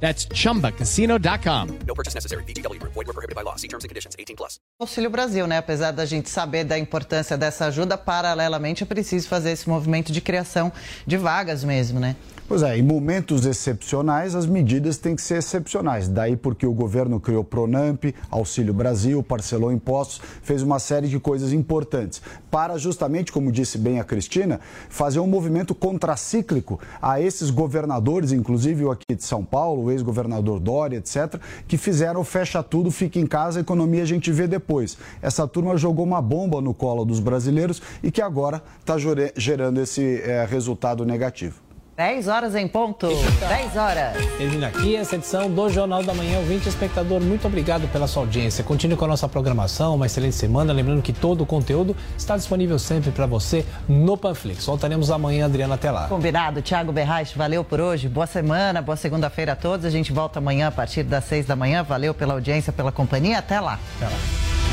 That's chumbacasino.com. No purchase necessary. VGW Group. Void were prohibited by law. See terms and conditions. 18 plus. Auxílio Brasil, né? Apesar da gente saber da importância dessa ajuda, paralelamente é preciso fazer esse movimento de criação de vagas mesmo, né? Pois é, em momentos excepcionais, as medidas têm que ser excepcionais. Daí porque o governo criou Pronamp, Auxílio Brasil, parcelou impostos, fez uma série de coisas importantes. Para justamente, como disse bem a Cristina, fazer um movimento contracíclico a esses governadores, inclusive o aqui de São Paulo, o ex-governador Dória, etc., que fizeram fecha tudo, fica em casa, a economia a gente vê depois. Essa turma jogou uma bomba no colo dos brasileiros e que agora está gerando esse é, resultado negativo. 10 horas em ponto. 10 horas. Termina aqui essa edição do Jornal da Manhã. Ouvinte espectador, muito obrigado pela sua audiência. Continue com a nossa programação, uma excelente semana. Lembrando que todo o conteúdo está disponível sempre para você no Panflix. Voltaremos amanhã, Adriana, até lá. Combinado. Tiago Berraich, valeu por hoje. Boa semana, boa segunda-feira a todos. A gente volta amanhã a partir das 6 da manhã. Valeu pela audiência, pela companhia. Até lá. Até lá.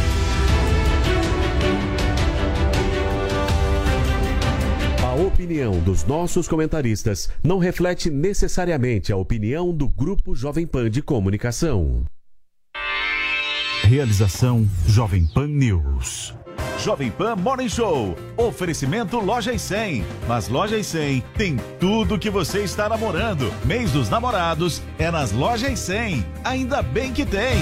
A opinião dos nossos comentaristas não reflete necessariamente a opinião do Grupo Jovem Pan de Comunicação. Realização Jovem Pan News. Jovem Pan Morning Show. Oferecimento Loja e 100. Mas Loja e 100 tem tudo que você está namorando. Mês dos namorados é nas Lojas e 100. Ainda bem que tem.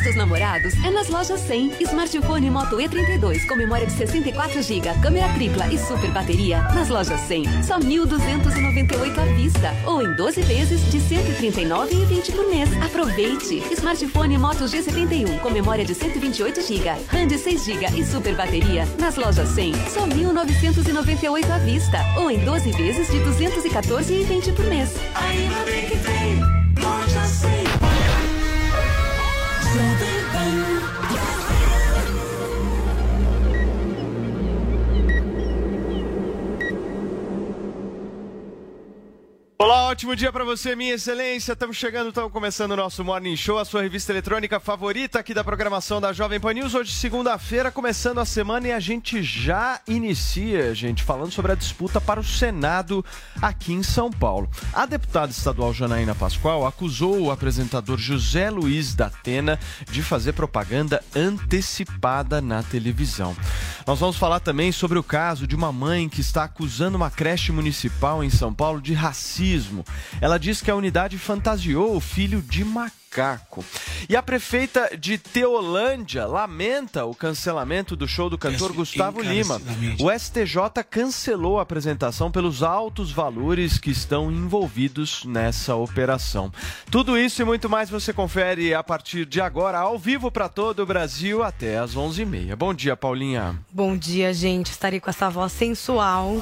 Mês dos namorados é nas lojas 100. Smartphone Moto E32 com memória de 64 GB, câmera tripla e super bateria. Nas lojas 100, só 1.298 à vista. Ou em 12 vezes de 139,20 por mês. Aproveite! Smartphone Moto G71 com memória de 128 GB, RAM de 6 GB e super bateria. Nas lojas 100, só 1.998 à vista. Ou em 12 vezes de 214,20 por mês. Ainda bem que tem. Loja 100. Olá, ótimo dia para você, minha excelência. Estamos chegando, estamos começando o nosso Morning Show, a sua revista eletrônica favorita aqui da programação da Jovem Pan News. Hoje, segunda-feira, começando a semana e a gente já inicia, gente, falando sobre a disputa para o Senado aqui em São Paulo. A deputada estadual Janaína Pascoal acusou o apresentador José Luiz da Atena de fazer propaganda antecipada na televisão. Nós vamos falar também sobre o caso de uma mãe que está acusando uma creche municipal em São Paulo de racismo. Ela diz que a unidade fantasiou o filho de macaco. E a prefeita de Teolândia lamenta o cancelamento do show do cantor Gustavo Lima. O STJ cancelou a apresentação pelos altos valores que estão envolvidos nessa operação. Tudo isso e muito mais você confere a partir de agora, ao vivo para todo o Brasil, até às 11h30. Bom dia, Paulinha. Bom dia, gente. Estarei com essa voz sensual.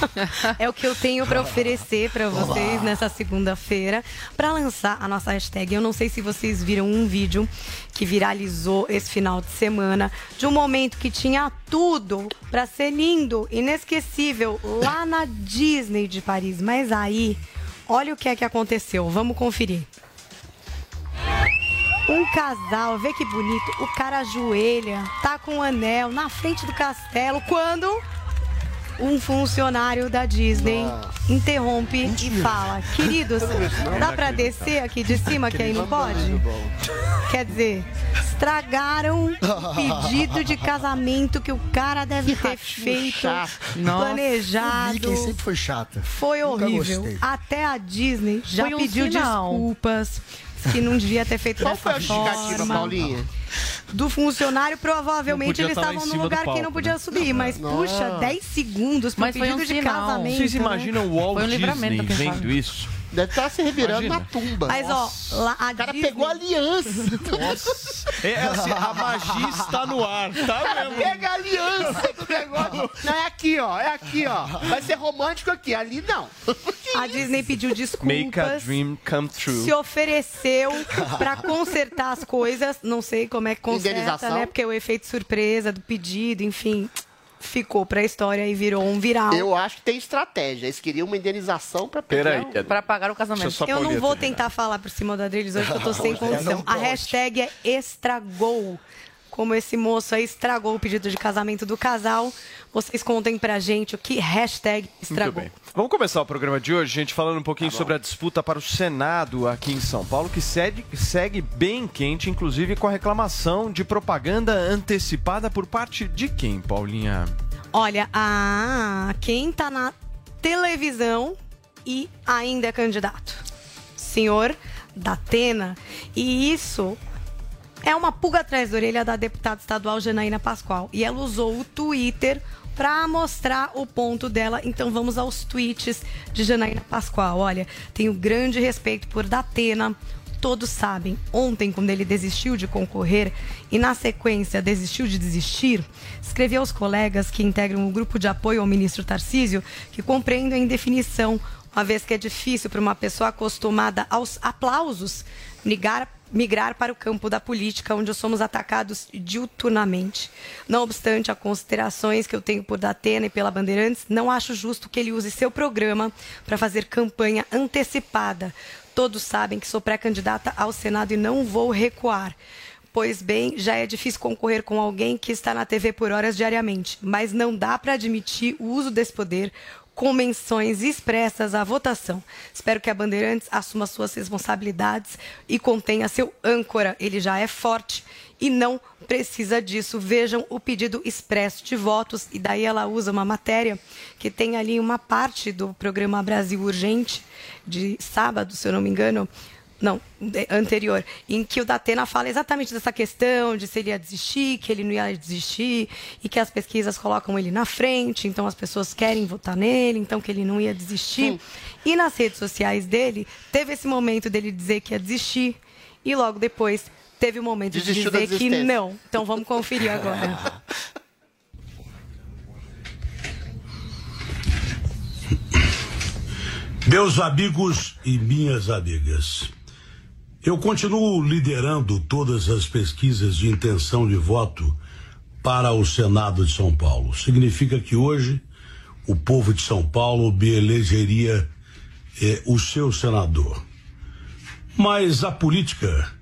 é o que eu tenho para oferecer para vocês nessa segunda-feira para lançar a nossa hashtag. Eu não sei se vocês viram um vídeo que viralizou esse final de semana de um momento que tinha tudo para ser lindo, inesquecível lá na Disney de Paris. Mas aí, olha o que é que aconteceu. Vamos conferir. Um casal, vê que bonito, o cara ajoelha, tá com um anel na frente do castelo, quando um funcionário da Disney interrompe e fala: Queridos, dá pra descer aqui de cima que aí não pode? Quer dizer, estragaram o pedido de casamento que o cara deve ter feito, planejado. Mickey sempre foi chata. Foi Nunca horrível. gostei. Até a Disney já um pediu sinal. desculpas. Que não devia ter feito Qual dessa foi a justificativa. Paulinha? Do funcionário, provavelmente eles estavam num lugar que palco, não podia né? subir. Mas, Não. puxa, 10 segundos pro Mas foi pedido um de casamento. Vocês né? imaginam o Walt um Disney vendo isso? Deve estar se revirando Imagina. na tumba. Mas, ó, lá a O cara Disney... pegou a aliança. Nossa. É, assim, a magia está no ar, tá mesmo? Pega a aliança do negócio. Não, é aqui, ó. É aqui, ó. Vai ser romântico aqui. Ali não. A Disney pediu Make a desculpas. dream come true. Se ofereceu pra consertar as coisas. Não sei como é que conserta, né? Porque o efeito surpresa do pedido, enfim, ficou pra história e virou um viral. Eu acho que tem estratégia. Eles queriam uma indenização pra Peraí. pegar. Pra pagar o casamento. Eu Eu não vou terminar. tentar falar por cima da deles hoje, que eu tô sem condição. A hashtag é estragou. Como esse moço aí estragou o pedido de casamento do casal. Vocês contem pra gente o que hashtag Muito estragou. bem. Vamos começar o programa de hoje, gente, falando um pouquinho sobre a disputa para o Senado aqui em São Paulo, que segue, segue bem quente, inclusive com a reclamação de propaganda antecipada por parte de quem, Paulinha? Olha, a quem tá na televisão e ainda é candidato. Senhor Datena. E isso é uma pulga atrás da orelha da deputada estadual Janaína Pascoal. E ela usou o Twitter para mostrar o ponto dela. Então vamos aos tweets de Janaína Pascoal. Olha, tenho grande respeito por Datena. Todos sabem, ontem, quando ele desistiu de concorrer e, na sequência, desistiu de desistir, escrevi aos colegas que integram o grupo de apoio ao ministro Tarcísio que compreendo a indefinição, uma vez que é difícil para uma pessoa acostumada aos aplausos migrar, migrar para o campo da política, onde somos atacados diuturnamente. Não obstante as considerações que eu tenho por Datena e pela Bandeirantes, não acho justo que ele use seu programa para fazer campanha antecipada. Todos sabem que sou pré-candidata ao Senado e não vou recuar. Pois bem, já é difícil concorrer com alguém que está na TV por horas diariamente, mas não dá para admitir o uso desse poder com menções expressas à votação. Espero que a Bandeirantes assuma suas responsabilidades e contenha seu âncora. Ele já é forte e não precisa disso. Vejam o pedido expresso de votos e daí ela usa uma matéria que tem ali uma parte do programa Brasil Urgente de sábado, se eu não me engano, não, anterior, em que o Datena fala exatamente dessa questão de se ele ia desistir, que ele não ia desistir, e que as pesquisas colocam ele na frente, então as pessoas querem votar nele, então que ele não ia desistir. E nas redes sociais dele, teve esse momento dele dizer que ia desistir, e logo depois teve o momento Desistiu de dizer que não. Então vamos conferir agora. Meus amigos e minhas amigas, eu continuo liderando todas as pesquisas de intenção de voto para o Senado de São Paulo. Significa que hoje o povo de São Paulo me elegeria eh, o seu senador. Mas a política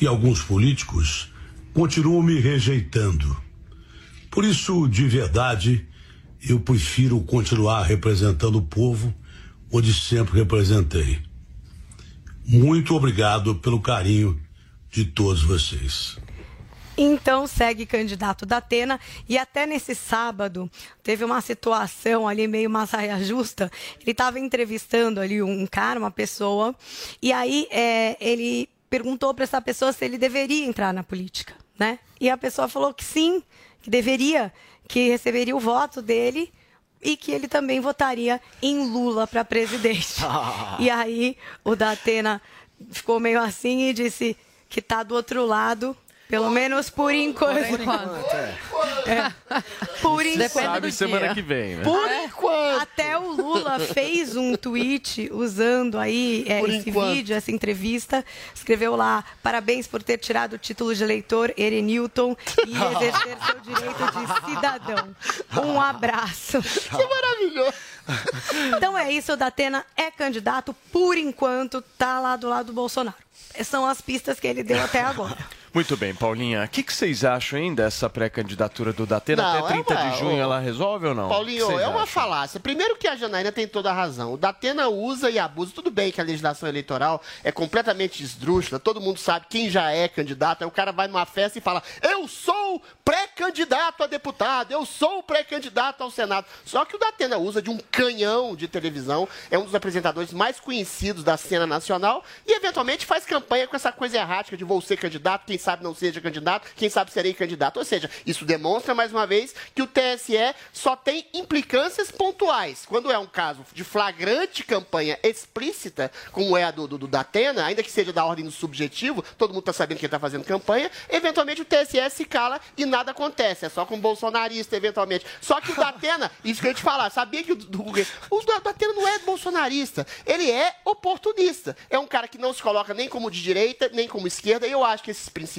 e alguns políticos continuam me rejeitando. Por isso, de verdade, eu prefiro continuar representando o povo onde sempre representei. Muito obrigado pelo carinho de todos vocês. Então segue candidato da Atena e até nesse sábado teve uma situação ali meio uma saia justa. Ele estava entrevistando ali um cara, uma pessoa, e aí é, ele perguntou para essa pessoa se ele deveria entrar na política, né? E a pessoa falou que sim, que deveria, que receberia o voto dele e que ele também votaria em Lula para presidente. E aí o Datena ficou meio assim e disse que tá do outro lado, pelo menos por enquanto. Por enquanto, É. Por enquanto. Sabe semana que vem, né? Por enquanto. Lula fez um tweet usando aí é, esse enquanto. vídeo, essa entrevista. Escreveu lá: parabéns por ter tirado o título de eleitor, Erenilton, e exercer seu direito de cidadão. Um abraço. Que maravilhoso. Então é isso, o Datena é candidato, por enquanto, tá lá do lado do Bolsonaro. São as pistas que ele deu até agora. Muito bem, Paulinha. O que, que vocês acham hein, dessa pré-candidatura do Datena? Não, Até 30 é uma- de junho ela resolve ou não? Paulinho, é uma acham? falácia. Primeiro que a Janaína tem toda a razão. O Datena usa e abusa. Tudo bem que a legislação eleitoral é completamente esdrúxula. Todo mundo sabe quem já é candidato. Aí o cara vai numa festa e fala: Eu sou pré-candidato a deputado, eu sou pré-candidato ao Senado. Só que o Datena usa de um canhão de televisão, é um dos apresentadores mais conhecidos da cena nacional e, eventualmente, faz campanha com essa coisa errática de vou ser candidato, quem sabe não seja candidato, quem sabe serei candidato. Ou seja, isso demonstra, mais uma vez, que o TSE só tem implicâncias pontuais. Quando é um caso de flagrante campanha explícita, como é a do, do, do ainda que seja da ordem do subjetivo, todo mundo está sabendo que ele está fazendo campanha, eventualmente o TSE se cala e nada acontece. É só com o bolsonarista, eventualmente. Só que o Datena, isso que eu ia te falar, sabia que o, o, o Datena não é bolsonarista, ele é oportunista. É um cara que não se coloca nem como de direita, nem como esquerda, e eu acho que esses princípios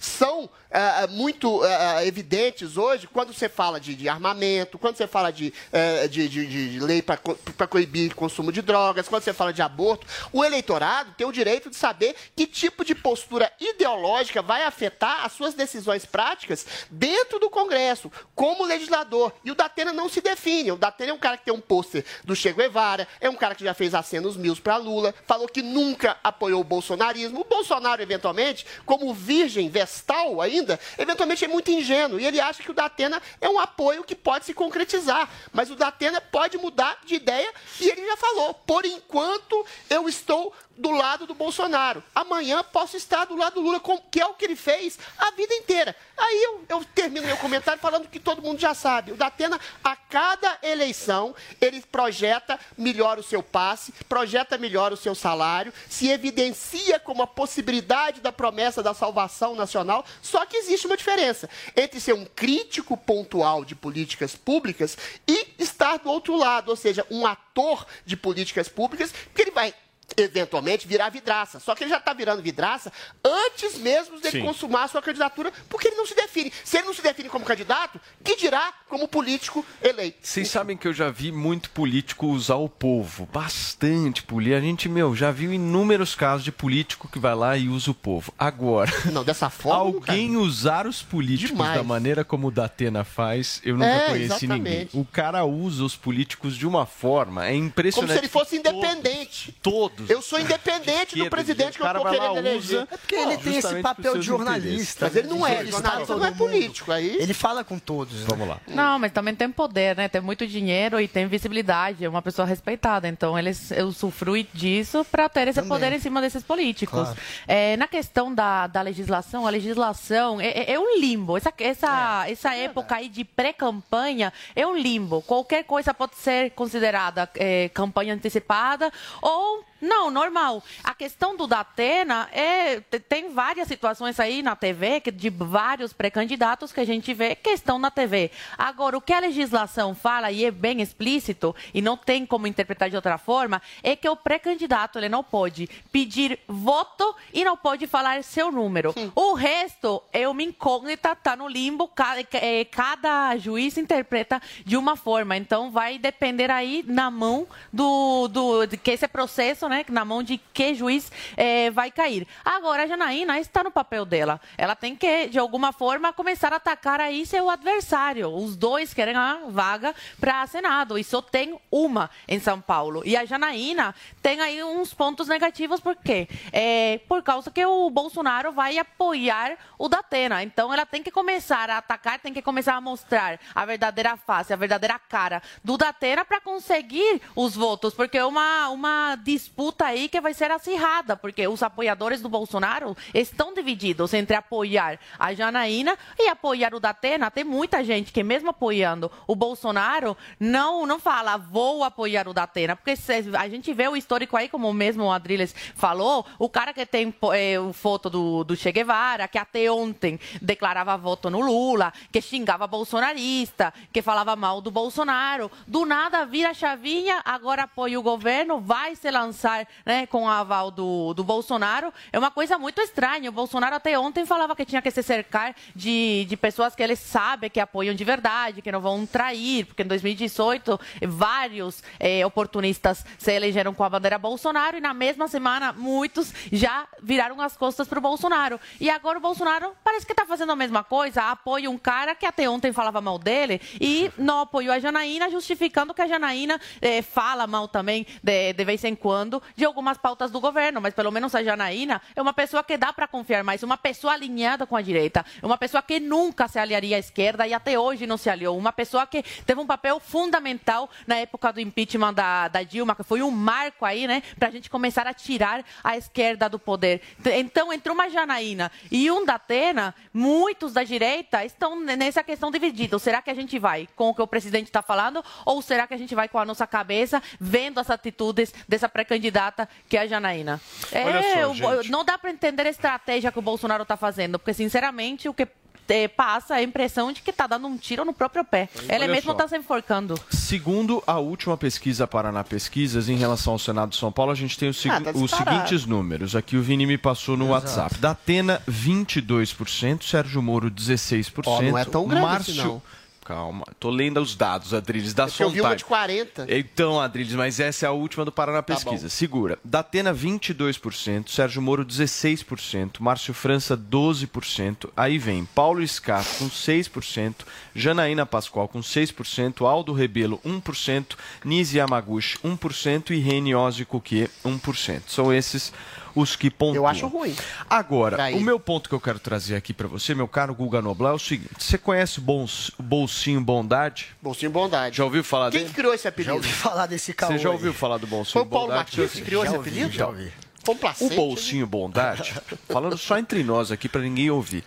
são ah, muito ah, evidentes hoje quando você fala de, de armamento, quando você fala de, eh, de, de, de lei para coibir consumo de drogas, quando você fala de aborto. O eleitorado tem o direito de saber que tipo de postura ideológica vai afetar as suas decisões práticas dentro do Congresso, como legislador. E o Datena não se define. O Datena é um cara que tem um pôster do Che Guevara, é um cara que já fez acenos mil para Lula, falou que nunca apoiou o bolsonarismo. O Bolsonaro, eventualmente, como virgem vestal ainda, eventualmente é muito ingênuo. E ele acha que o Datena é um apoio que pode se concretizar. Mas o Datena pode mudar de ideia e ele já falou: por enquanto eu estou do lado do Bolsonaro. Amanhã posso estar do lado do Lula, que é o que ele fez a vida inteira. Aí eu, eu termino meu comentário falando que todo mundo já sabe. O Datena, a cada eleição, ele projeta melhor o seu passe, projeta melhor o seu salário, se evidencia como a possibilidade da promessa da salvação nacional. Só que existe uma diferença entre ser um crítico pontual de políticas públicas e estar do outro lado, ou seja, um ator de políticas públicas, que ele vai eventualmente virar vidraça. Só que ele já está virando vidraça antes mesmo Sim. consumar a sua candidatura, porque ele não se define. Se ele não se define como candidato, que dirá como político eleito? Vocês sabem que eu já vi muito político usar o povo, bastante político. A gente, meu, já viu inúmeros casos de político que vai lá e usa o povo. Agora, não, dessa forma, alguém usar os políticos Demais. da maneira como o Datena faz, eu nunca É, conheci ninguém. exatamente. O cara usa os políticos de uma forma, é impressionante. Como se ele fosse independente. Todos. Eu sou independente do presidente que eu lá, querendo eleger. usa- É porque ele tem esse papel de jornalista. Mas ele não é, de jornalista entrevistar não é político. Aí... Ele fala com todos. né? Vamos lá. Não, mas também tem poder, né? Tem muito dinheiro e tem visibilidade. É uma pessoa respeitada. Então, eles usufruem disso para ter esse Também. poder em cima desses políticos. Claro. É, na questão da, da legislação, a legislação é, é- é um limbo. Essa, essa, essa época aí de pré-campanha é um limbo. Qualquer coisa pode ser considerada é, campanha antecipada ou não, normal. A questão do Datena é te- tem várias situações aí na TV que de vários pré-candidatos que a gente vê que estão na TV. Agora, o que a legislação fala e é bem explícito e não tem como interpretar de outra forma é que o pré-candidato ele não pode pedir voto e não pode falar seu número. O resto é uma incógnita, tá no limbo. Cada, é, cada juiz interpreta de uma forma. Então, vai depender aí na mão do, do de que esse processo, né, na mão de que juiz eh, vai cair. Agora, a Janaína está no papel dela. Ela tem que, de alguma forma, começar a atacar aí seu adversário. Os dois querem a vaga para Senado e só tem uma em São Paulo. E a Janaína tem aí uns pontos negativos, por quê? É, por causa que o Bolsonaro vai apoiar o Datena. Então, ela tem que começar a atacar, tem que começar a mostrar a verdadeira face, a verdadeira cara do Datena para conseguir os votos, porque é uma, uma disputa aí que vai ser acirrada, porque os apoiadores do Bolsonaro estão divididos entre apoiar a Janaína e apoiar o Datena. Tem muita gente que, mesmo apoiando o Bolsonaro, não, não fala vou apoiar o Datena, porque a gente vê o histórico aí, como mesmo o Adriles falou, o cara que tem é, foto do, do Che Guevara, que até ontem declarava voto no Lula, que xingava bolsonarista, que falava mal do Bolsonaro, do nada vira chavinha, agora apoia o governo, vai se lançar né, com o aval do, do Bolsonaro. É uma coisa muito estranha. O Bolsonaro até ontem falava que tinha que se cercar de, de pessoas que ele sabe que apoiam de verdade, que não vão trair, porque em 2018 vários eh, oportunistas se elegeram com a bandeira Bolsonaro e na mesma semana muitos já viraram as costas para o Bolsonaro. E agora o Bolsonaro parece que está fazendo a mesma coisa, apoia um cara que até ontem falava mal dele e não apoiou a Janaína, justificando que a Janaína eh, fala mal também, de, de vez em quando, de algumas pautas do governo. Mas pelo menos a Janaína é uma pessoa que dá para confiar mais, uma pessoa alinhada com a direita, uma pessoa que nunca se aliaria à esquerda e até hoje não se aliou, uma pessoa que teve um papel fundamental na época do impeachment da, da Dilma, que foi um marco aí, né, para a gente começar a tirar a esquerda do poder. Então, entre uma Janaína e um Datena, muitos da direita estão nessa questão divididos. Será que a gente vai com o que o presidente está falando ou será que a gente vai com a nossa cabeça vendo as atitudes dessa pré-candidata que é a Janaína? Olha É, só, o- gente. não dá para entender a estratégia que o Bolsonaro está fazendo, porque, sinceramente, o que eh, passa é a impressão de que está dando um tiro no próprio pé. Ele Olha mesmo está se enforcando. Segundo a última pesquisa Paraná Pesquisas, em relação ao Senado de São Paulo, a gente tem Ah, tá os seguintes números. Aqui o Vini me passou no Exato. WhatsApp. Da Atena, 22%, Sérgio Moro, 16%. Ó, não é tão grande Márcio... assim, não. Calma, tô lendo os dados, Adriles, da É porque eu vi uma Sondagem. de 40. Então, Adriles, mas essa é a última do Paraná Pesquisa. bom. Segura. Datena, 22%. Sérgio Moro, 16%. Márcio França, 12%. Aí vem Paulo Scaff, com 6%. Janaína Pascoal, com 6%. Aldo Rebelo, 1%. Nise Yamaguchi, 1%. E Reni Ozzi Coquier, 1%. São esses os que pontuam. Eu acho ruim. Agora, Daí. o meu ponto que eu quero trazer aqui pra você, meu caro Guga Noblar, é o seguinte. Você conhece o Bons- Bolsinho Bondade? Bolsinho Bondade. Já ouviu falar Quem dele? que criou esse apelido? Já ouvi falar desse caô Você já ouviu falar do Bolsinho Foi o Paulo Bondade? Matias que criou Já esse ouvi, apelido? já ouvi. Foi um O placente. Bolsinho Bondade, falando só entre nós aqui pra ninguém ouvir,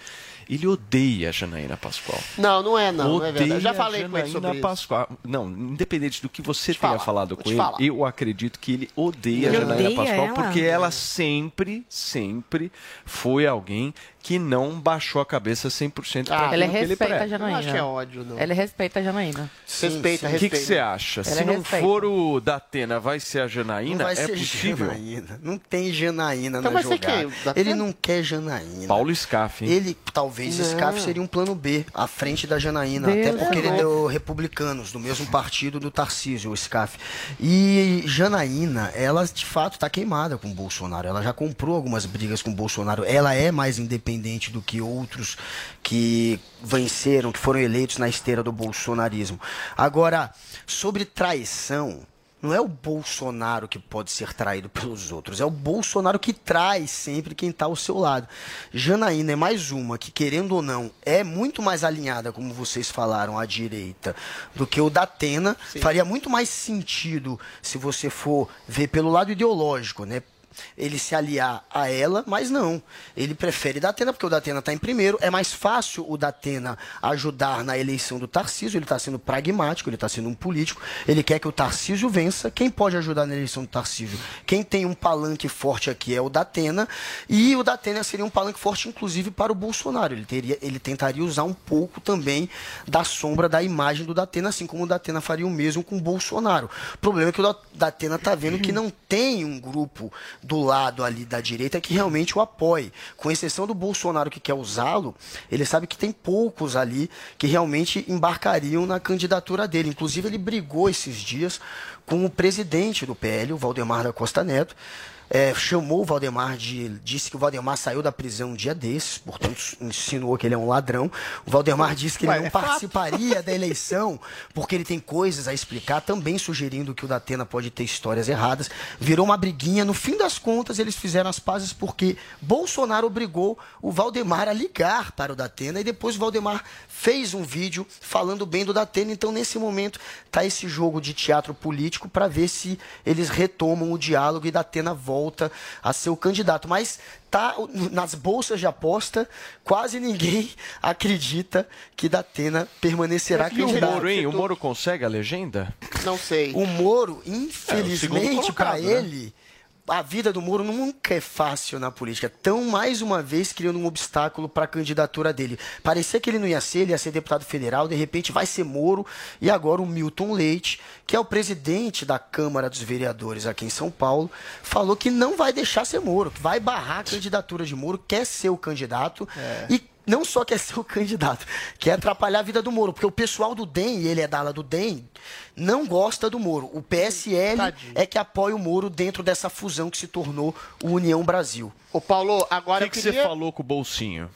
ele odeia a Janaína Pascoal. Não, não é não, não é verdade. Eu já Odeia falei com ele Janaína sobre isso. Pascoal. Não, independente do que você Te tenha falar, falado com te ele, falar. eu acredito que ele odeia a Ele Janaína odeia Pascoal, ela? porque ela sempre, sempre foi alguém que não baixou a cabeça 100% Ah, para ele aquilo que ele respeita a. Janaína. acho que é ódio, não. Ele respeita a Janaína. Respeita, O que que respeita. você acha? Ele Se não respeita. for o Datena, vai ser a Janaína? Não vai é ser possível? Janaína. Não tem Janaína Então na vai ser jogada. quem? Da Ele não quer Janaína. Paulo Scaff, hein? Ele, talvez, Não. CAF seria um plano B, à frente da Janaína. Deus até porque é ele é do Republicanos, do mesmo partido do Tarcísio, o SCAF. E Janaína, ela de fato está queimada com o Bolsonaro. Ela já comprou algumas brigas com o Bolsonaro. Ela é mais independente do que outros que venceram, que foram eleitos na esteira do bolsonarismo. Agora, sobre traição. Não é o Bolsonaro que pode ser traído pelos outros, é o Bolsonaro que traz sempre quem está ao seu lado. Janaína é mais uma que, querendo ou não, é muito mais alinhada, como vocês falaram, à direita, do que o da Atena. Faria muito mais sentido se você for ver pelo lado ideológico, né? Ele se aliar a ela, mas não. Ele prefere Datena, porque o Datena está em primeiro. É mais fácil o Datena ajudar na eleição do Tarcísio. Ele está sendo pragmático, ele está sendo um político. Ele quer que o Tarcísio vença. Quem pode ajudar na eleição do Tarcísio? Quem tem um palanque forte aqui é o Datena. E o Datena seria um palanque forte, inclusive, para o Bolsonaro. Ele, teria, ele tentaria usar um pouco também da sombra da imagem do Datena, assim como o Datena faria o mesmo com o Bolsonaro. O problema é que o Da- Datena está vendo que não tem um grupo do lado ali da direita que realmente o apoie. Com exceção do Bolsonaro que quer usá-lo, ele sabe que tem poucos ali que realmente embarcariam na candidatura dele. Inclusive, ele brigou esses dias com o presidente do PL, o Valdemar da Costa Neto. É, chamou o Valdemar de. disse que o Valdemar saiu da prisão um dia desses, portanto, insinuou que ele é um ladrão. O Valdemar disse que ele Ué, não é fato. participaria da eleição porque ele tem coisas a explicar, também sugerindo que o Datena pode ter histórias erradas. Virou uma briguinha. No fim das contas, eles fizeram as pazes porque Bolsonaro obrigou o Valdemar a ligar para o Datena e depois o Valdemar fez um vídeo falando bem do Datena. Então, nesse momento, tá esse jogo de teatro político para ver se eles retomam o diálogo e Datena volta a ser o candidato. Mas tá nas bolsas de aposta, quase ninguém acredita que Datena permanecerá E o candidato. Moro, hein? O Moro consegue a legenda? Não sei. O Moro, É, infelizmente colocado, para né? ele, a vida do Moro nunca é fácil na política. Tão mais uma vez criando um obstáculo para a candidatura dele. Parecia que ele não ia ser, ele ia ser deputado federal, de repente vai ser Moro e agora o Milton Leite, que é o presidente da Câmara dos Vereadores aqui em São Paulo, falou que não vai deixar ser Moro, que vai barrar a candidatura de Moro, quer ser o candidato e não só quer ser o candidato, quer atrapalhar a vida do Moro, porque o pessoal do DEM, e ele é da ala do DEM, não gosta do Moro. O PSL é que apoia o Moro dentro dessa fusão que se tornou o União Brasil. Ô, Paulo, O agora que, que eu queria... você falou com o Bolsinho?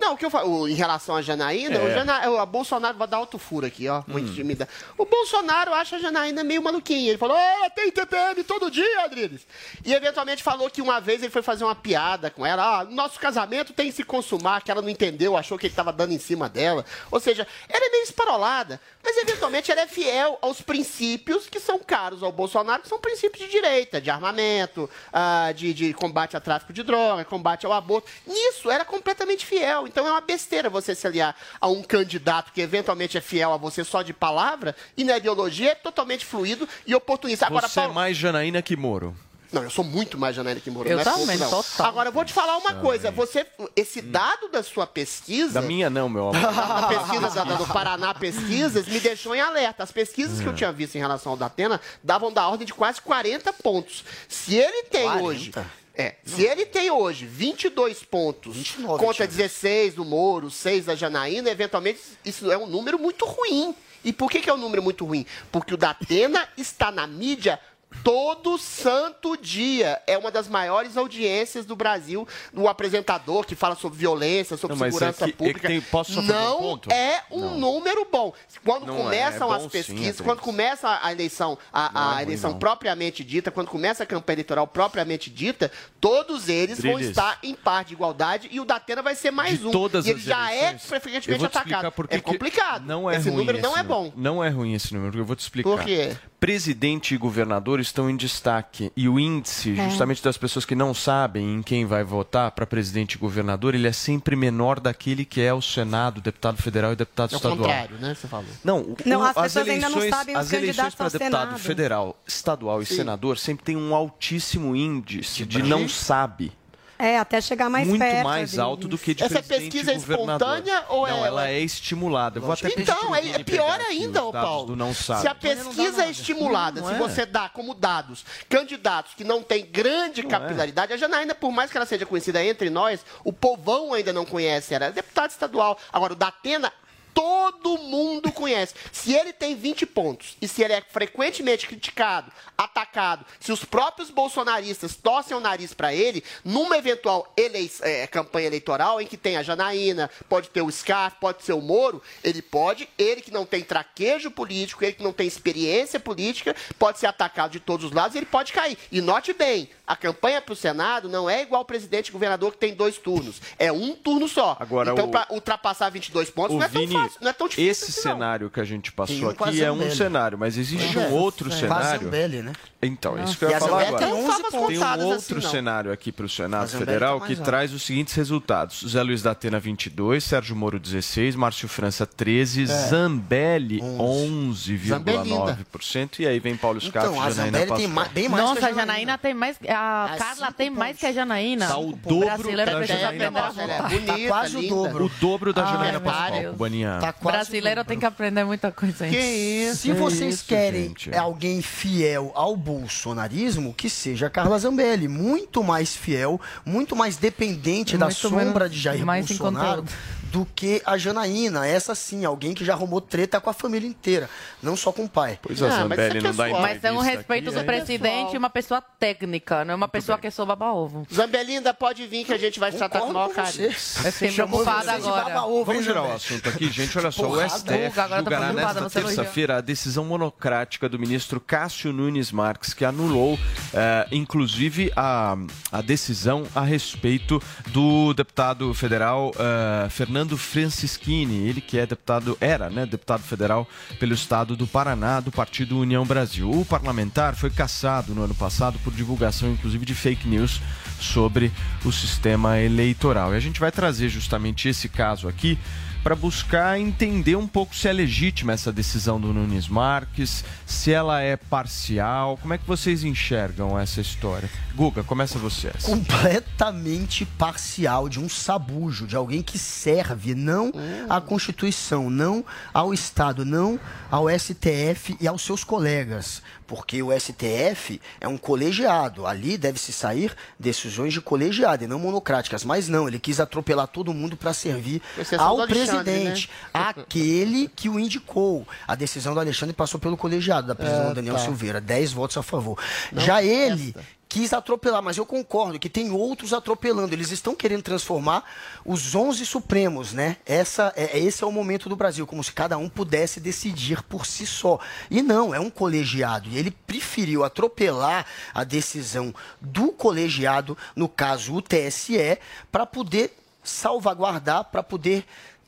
Não, o que eu falo, em relação a Janaína, É. o, Jana, o Bolsonaro vai dar alto furo aqui, ó. Muito tímida. O Bolsonaro acha a Janaína meio maluquinha. Ele falou, ela tem TPM todo dia, Adriles. E eventualmente falou que uma vez ele foi fazer uma piada com ela. Ah, nosso casamento tem que se consumar, que ela não entendeu, achou que ele estava dando em cima dela. Ou seja, ela é meio esparolada. Mas eventualmente ela é fiel aos princípios que são caros ao Bolsonaro, que são princípios de direita, de armamento, ah, de, de combate ao tráfico de droga, combate ao aborto. Nisso, era completamente fiel. Então é uma besteira você se aliar a um candidato que eventualmente é fiel a você só de palavra e na ideologia é totalmente fluido e oportunista. Agora, Você é Paulo, mais Janaína que Moro. não, eu sou muito mais Janaína que Moro. Eu não é também, pouco, não. total. Agora, eu vou te falar uma coisa. Você, esse dado da sua pesquisa... Da minha não, meu amor. A pesquisa da, da- do Paraná Pesquisas me deixou em alerta. As pesquisas que eu tinha visto em relação ao Datena davam da ordem de quase 40 pontos. Se ele tem 40? hoje. É, se ele tem hoje 22 pontos contra 16 do Moro, 6 da Janaína, eventualmente isso é um número muito ruim. E por que, que é um número muito ruim? Porque o Datena está na mídia todo santo dia. É uma das maiores audiências do Brasil, do apresentador que fala sobre violência, sobre Não, mas segurança é que- é pública. tem- posso um não ponto? é um Não. número bom. Quando Não é, começam é as sim, pesquisas, Adriles. quando começa a eleição, a, Não a é ruim, eleição não. propriamente dita, quando começa a campanha eleitoral propriamente dita, todos eles vão Adriles. estar em par de igualdade e o Datena vai ser mais de um. todas e ele já eleições, é eu frequentemente vou te explicar atacado. É complicado. Não é esse ruim número não esse é bom. Não é ruim esse número, eu vou te explicar. Por quê? Presidente e governador estão em destaque e o índice, É. justamente das pessoas que não sabem em quem vai votar para presidente e governador, ele é sempre menor daquele que é o Senado, deputado federal e deputado É o estadual. contrário, né? Você falou. Não, o- Não, o- as as eleições candidatos para deputado Senado. federal, estadual e Sim. senador sempre tem um altíssimo índice de não sabe. É, até chegar mais muito perto. mais alto do que de Essa pesquisa é espontânea ou é Não, ela ela- é estimulada. Eu vou até Então, é, é pior ainda, ô Paulo. do não sabe. Se a pesquisa é estimulada, Não se é. você dá como dados candidatos que não têm grande capilaridade, a Janaína, por mais que ela seja conhecida entre nós, o povão ainda não conhece. Era deputado estadual. Agora, o Datena. Todo mundo conhece. Se ele tem 20 pontos e se ele é frequentemente criticado, atacado, se os próprios bolsonaristas torcem o nariz para ele, numa eventual elei- eh, campanha eleitoral em que tem a Janaína, pode ter o Scarf, pode ser o Moro, ele pode, ele que não tem traquejo político, ele que não tem experiência política, pode ser atacado de todos os lados e ele pode cair. E note bem, a campanha para o Senado não é igual presidente e governador que tem dois turnos. É um turno só. Agora, então, para ultrapassar 22 pontos não é tão Vini, fácil, não é tão difícil. esse cenário que a gente passou aqui é um cenário, mas existe É. um outro a cenário. Zambelli, né? Então, é isso que E eu ia falar agora. tem 11 favas pontos. Tem um outro assim, cenário aqui para o Senado Zambelli Federal tá que mais alto. traz os seguintes resultados: Zé Luiz da Atena 22, Sérgio Moro 16, Márcio França 13, É. Zambelli 11,9%. E aí vem Paulo Scarpa Então, e a Janaína Zambelli tem Pascoal. ma- bem mais Nossa, que a Janaína tem mais. A Carla tem mais que a Janaína. Tá o dobro da precisa Janaína Pascoal. votar. Bonita, Tá quase o dobro. O dobro da Janaína Pascoal, Deus. Tá quase Brasileiro tem que aprender muita coisa, hein? Que isso? Se vocês isso, querem gente? é alguém fiel ao bolsonarismo, que seja Carla Zambelli. Muito mais fiel, muito mais dependente da Muito sombra menos- de Jair Bolsonaro. Do que a Janaína. Essa sim, alguém que já arrumou treta com a família inteira, não só com o pai. Pois a Ah, mas Zambelli é não dá. Mas é um respeito aqui, do aí- presidente e uma pessoa técnica, não é uma pessoa que soube babar ovo. Zambelinda, pode vir que a gente vai te tratar com o maior Concordo carinho. você. Eu fiquei preocupada agora. baba-ovo, Vamos hein, girar o Zambelli? assunto aqui, gente. Olha só, o Porrada. STF agora eu tô julgará nesta terça-feira a decisão monocrática do ministro Cássio Nunes Marques, que anulou, eh, inclusive, a, a decisão a respeito do deputado federal eh, Fernando Francischini, ele que é deputado, era, né, deputado federal pelo estado do Paraná, do partido União Brasil. O parlamentar foi cassado no ano passado por divulgação, inclusive, de fake news sobre o sistema eleitoral. E a gente vai trazer justamente esse caso aqui para buscar entender um pouco se é legítima essa decisão do Nunes Marques, se ela é parcial, como é que vocês enxergam essa história? Guga, começa você. completamente parcial, de um sabujo, de alguém que serve não à Constituição, não ao Estado, não ao STF e aos seus colegas. Porque o STF é um colegiado. Ali deve-se sair decisões de colegiado e não monocráticas. Mas não, ele quis atropelar todo mundo para servir do ao presidente, né? aquele que o indicou. A decisão do Alexandre passou pelo colegiado, da prisão do Daniel tá. Silveira. 10 votos a favor. Já ele quis atropelar, mas eu concordo que tem outros atropelando. Eles estão querendo transformar os 11 supremos, né? Essa, é, esse é o momento do Brasil, como se cada um pudesse decidir por si só. E não, é um colegiado. E ele preferiu atropelar a decisão do colegiado, no caso o TSE, para poder salvaguardar, para poder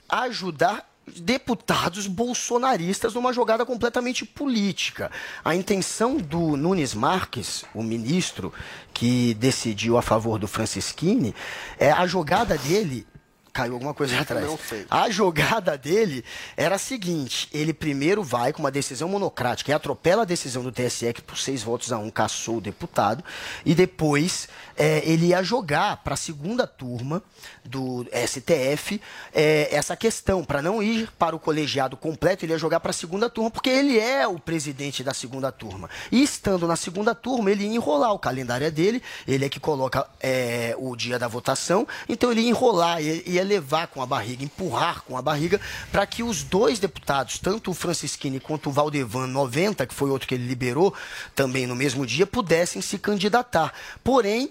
ajudar deputados bolsonaristas numa jogada completamente política. A intenção do Nunes Marques, o ministro que decidiu a favor do Francisquini, é a jogada dele caiu alguma coisa atrás. Não sei. A jogada dele era a seguinte: ele primeiro vai com uma decisão monocrática e atropela a decisão do TSE, que por seis votos a um caçou o deputado, e depois é, ele ia jogar para a segunda turma do STF é, essa questão, para não ir para o colegiado completo, ele ia jogar para a segunda turma, porque ele é o presidente da segunda turma. E estando na segunda turma, ele ia enrolar, o calendário é dele, ele é que coloca é, o dia da votação, então ele ia enrolar, ia, ia levar com a barriga, empurrar com a barriga, para que os dois deputados, tanto o Francisquini quanto o Valdevan 90, que foi outro que ele liberou também no mesmo dia, pudessem se candidatar. Porém,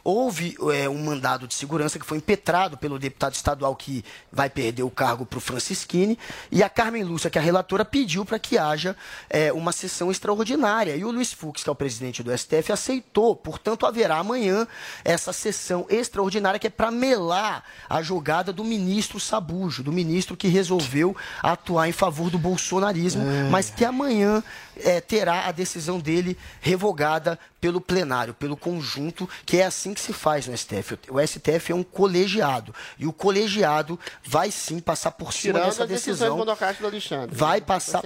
houve é, um mandado de segurança que foi impetrado pelo deputado estadual que vai perder o cargo para o Francisquini, e a Carmen Lúcia, que é a relatora, pediu para que haja é, uma sessão extraordinária. E o Luiz Fux, que é o presidente do STF, aceitou. Portanto, haverá amanhã essa sessão extraordinária que é para melar a jogada do ministro Sabujo, do ministro que resolveu atuar em favor do bolsonarismo, É. mas que amanhã é, terá a decisão dele revogada pelo plenário, pelo conjunto, que é assim que se faz no STF. O STF é um colegiado e o colegiado vai sim passar por cima Tirando dessa decisão. monocráticas do Alexandre. Vai né? passar.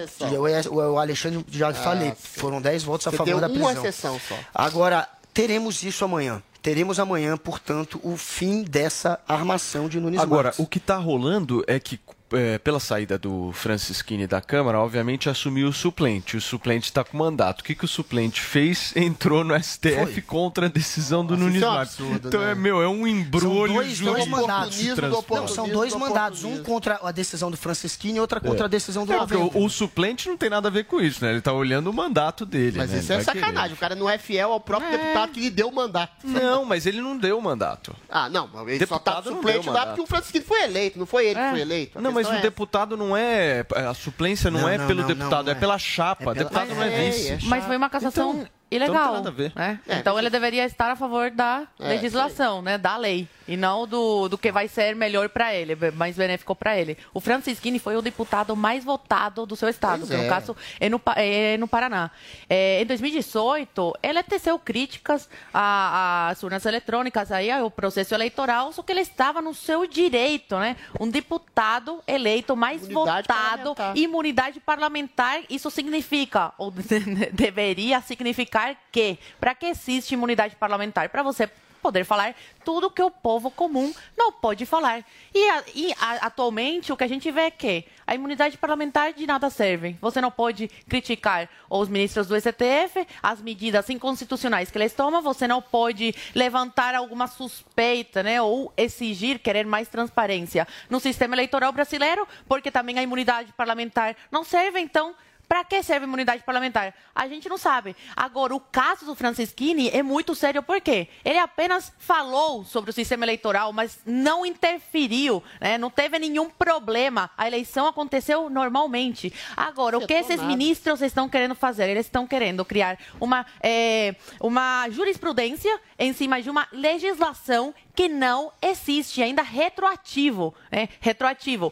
O o Alexandre já Ah, falei, sim. foram 10 votos a Você favor da uma prisão. exceção só. Agora, teremos isso amanhã. Teremos amanhã, portanto, o fim dessa armação de Nunes Agora, Marques. o que está rolando é que, é, pela saída do Francisquini da Câmara, obviamente assumiu o suplente. O suplente está com mandato. O que, que o suplente fez? Entrou no STF contra a decisão do Nunes isso é um absurdo, então, né? é, meu, é um São embrulho dois, dois mandados. se Não, são dois mandados. Um contra a decisão do Francisquini e outra contra a decisão do É, o, o suplente não tem nada a ver com isso, né? Ele está olhando o mandato dele. Mas né? isso é vai querer. sacanagem. O cara não é fiel ao próprio deputado que lhe deu o mandato. Não, mas ele não deu o mandato. Ah, não. Ele Deputado só tá suplente deu lá mandato. porque o Francisquini foi eleito. Não foi ele que foi eleito. Não, mas o é deputado não é. A suplência não, Não, é não, pelo não, deputado, não, é é. pela chapa. É pela- deputado não é É, vice. é Mas foi uma cassação Então- ilegal. então não tem nada a ver. né? É, então ele deveria estar a favor da É, legislação, né? Da lei. E não do, do que vai ser melhor para ele, mais benéfico para ele. O Francisquini foi o deputado mais votado do seu estado, que no é. caso é no, é no Paraná. É, em 2018, ele teceu críticas às urnas eletrônicas, aí, ao processo eleitoral, só que ele estava no seu direito, né? Um deputado eleito mais Imunidade votado, parlamentar. imunidade parlamentar, isso significa, ou deveria significar que, para que existe imunidade parlamentar? Para você poder falar tudo que o povo comum não pode falar. E, a- e a- atualmente o que a gente vê é que a imunidade parlamentar de nada serve. Você não pode criticar os ministros do STF, as medidas inconstitucionais que eles tomam, você não pode levantar alguma suspeita, né, ou exigir, querer mais transparência no sistema eleitoral brasileiro, porque também a imunidade parlamentar não serve, então para que serve a imunidade parlamentar? A gente não sabe. Agora, o caso do Francisquini é muito sério, por quê? Ele apenas falou sobre o sistema eleitoral, mas não interferiu, né? não teve nenhum problema. A eleição aconteceu normalmente. Agora, o que esses ministros estão querendo fazer? Eles estão querendo criar uma, é, uma jurisprudência em cima de uma legislação que não existe, ainda retroativo. Né? Retroativo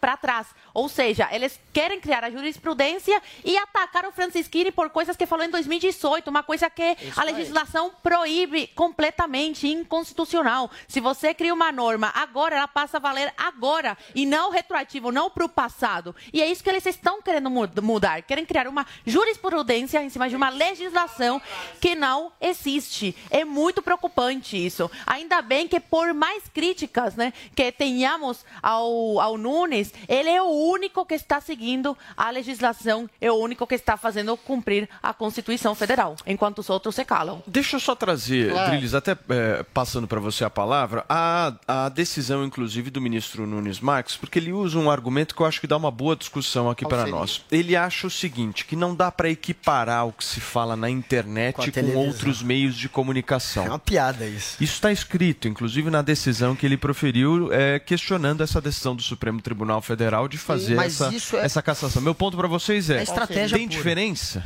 para trás. Ou seja, eles querem criar a jurisprudência e atacar o Francisquini por coisas que falou em 2018, uma coisa que a legislação proíbe completamente, inconstitucional. Se você cria uma norma agora, ela passa a valer agora e não retroativo, não para o passado. E é isso que eles estão querendo mu- mudar. Querem criar uma jurisprudência em cima de uma legislação que não existe. É muito preocupante isso. Ainda bem que por mais críticas né, que tenhamos ao, ao Nunes, Nunes, ele é o único que está seguindo a legislação, é o único que está fazendo cumprir a Constituição Federal, enquanto os outros se calam. Deixa eu só trazer, Claro. Drilis, até é, passando para você a palavra, a, a decisão, inclusive, do ministro Nunes Marques, porque ele usa um argumento que eu acho que dá uma boa discussão aqui para nós. Ele acha o seguinte, que não dá para equiparar o que se fala na internet Com com, outros meios de comunicação. É uma piada isso. Isso está escrito, inclusive, na decisão que ele proferiu, é, questionando essa decisão do Supremo Tribunal Federal de fazer mas essa, isso é- essa cassação. Meu ponto para vocês é, É estratégia tem pura. diferença?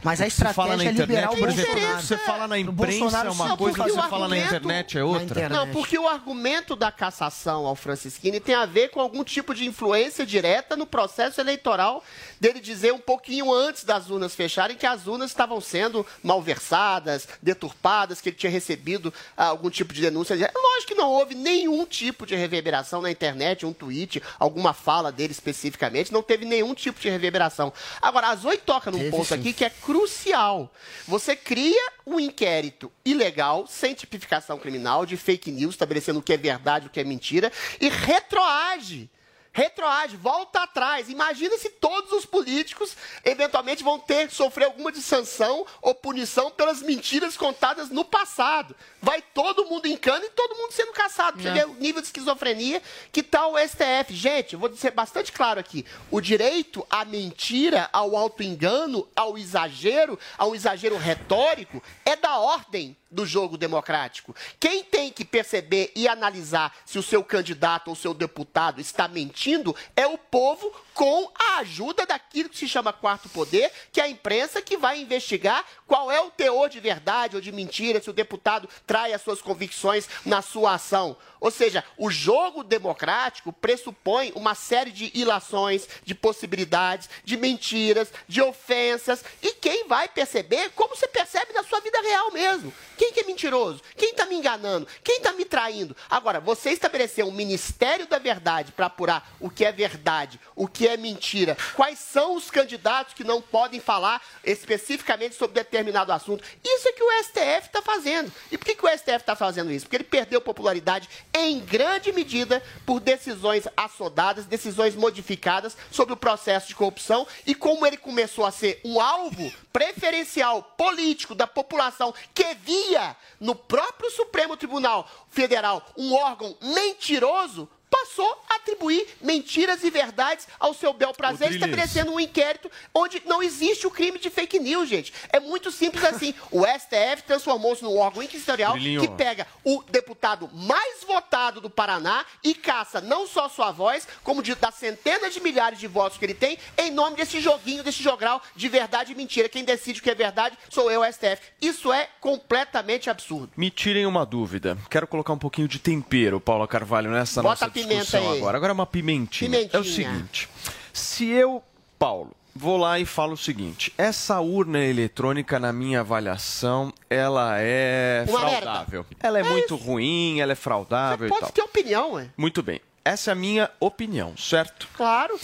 Mas a fala na estratégia é internet, liberar o por exemplo, você fala na imprensa é uma coisa, você fala na internet é outra. Não, porque o argumento da cassação ao Francisquini tem a ver com algum tipo de influência direta no processo eleitoral dele dizer um pouquinho antes das urnas fecharem que as urnas estavam sendo malversadas, deturpadas, que ele tinha recebido ah, algum tipo de denúncia. É Lógico que não houve nenhum tipo de reverberação na internet, um tweet, alguma fala dele especificamente, não teve nenhum tipo de reverberação. Agora, a Zoe toca num Teve ponto sim. aqui que é crucial. Você cria um inquérito ilegal, sem tipificação criminal, de fake news, estabelecendo o que é verdade, o que é mentira, e retroage. Retroage, volta atrás. Imagina se todos os políticos eventualmente vão ter sofrer alguma de sanção ou punição pelas mentiras contadas no passado. Vai todo mundo em cana e todo mundo sendo caçado. Você vê o nível de esquizofrenia que está o STF. Gente, eu vou ser bastante claro aqui. O direito à mentira, ao auto-engano, ao exagero, ao exagero retórico, é da ordem do jogo democrático. Quem tem que perceber e analisar se o seu candidato ou seu deputado está mentindo é o povo com a ajuda daquilo que se chama quarto poder, que é a imprensa que vai investigar qual é o teor de verdade ou de mentira, se o deputado trai as suas convicções na sua ação. Ou seja, o jogo democrático pressupõe uma série de ilações, de possibilidades, de mentiras, de ofensas. E quem vai perceber, como você percebe na sua vida real mesmo. Quem que é mentiroso? Quem está me enganando? Quem está me traindo? Agora, você estabeleceu um Ministério da Verdade para apurar o que é verdade, o que é mentira, quais são os candidatos que não podem falar especificamente sobre determinado assunto. Isso é que o STF está fazendo. E por que, que o STF está fazendo isso? Porque ele perdeu popularidade em grande medida por decisões assodadas, decisões modificadas sobre o processo de corrupção e como ele começou a ser um alvo preferencial político da população que via no próprio Supremo Tribunal Federal um órgão mentiroso, passou a atribuir mentiras e verdades ao seu bel prazer, estabelecendo um inquérito onde não existe o crime de fake news, gente. É muito simples assim. O STF transformou-se num órgão inquisitorial Drilinho. que pega o deputado mais votado do Paraná e caça não só sua voz, como de, das centenas de milhares de votos que ele tem, em nome desse joguinho, desse jogral de verdade e mentira. Quem decide o que é verdade sou eu, STF. Isso é completamente absurdo. Me tirem uma dúvida. Quero colocar um pouquinho de tempero, Paula Carvalho, nessa Bota nossa discussão aí. agora. Agora uma pimentinha. Pimentinha. É o seguinte: se eu, Paulo, vou lá e falo o seguinte: essa urna eletrônica, na minha avaliação, ela é Uma merda. fraudável. Ela é, muito ruim, ela é fraudável e Pode tal. ter opinião, ué. Muito bem. Essa é a minha opinião, certo? Claro.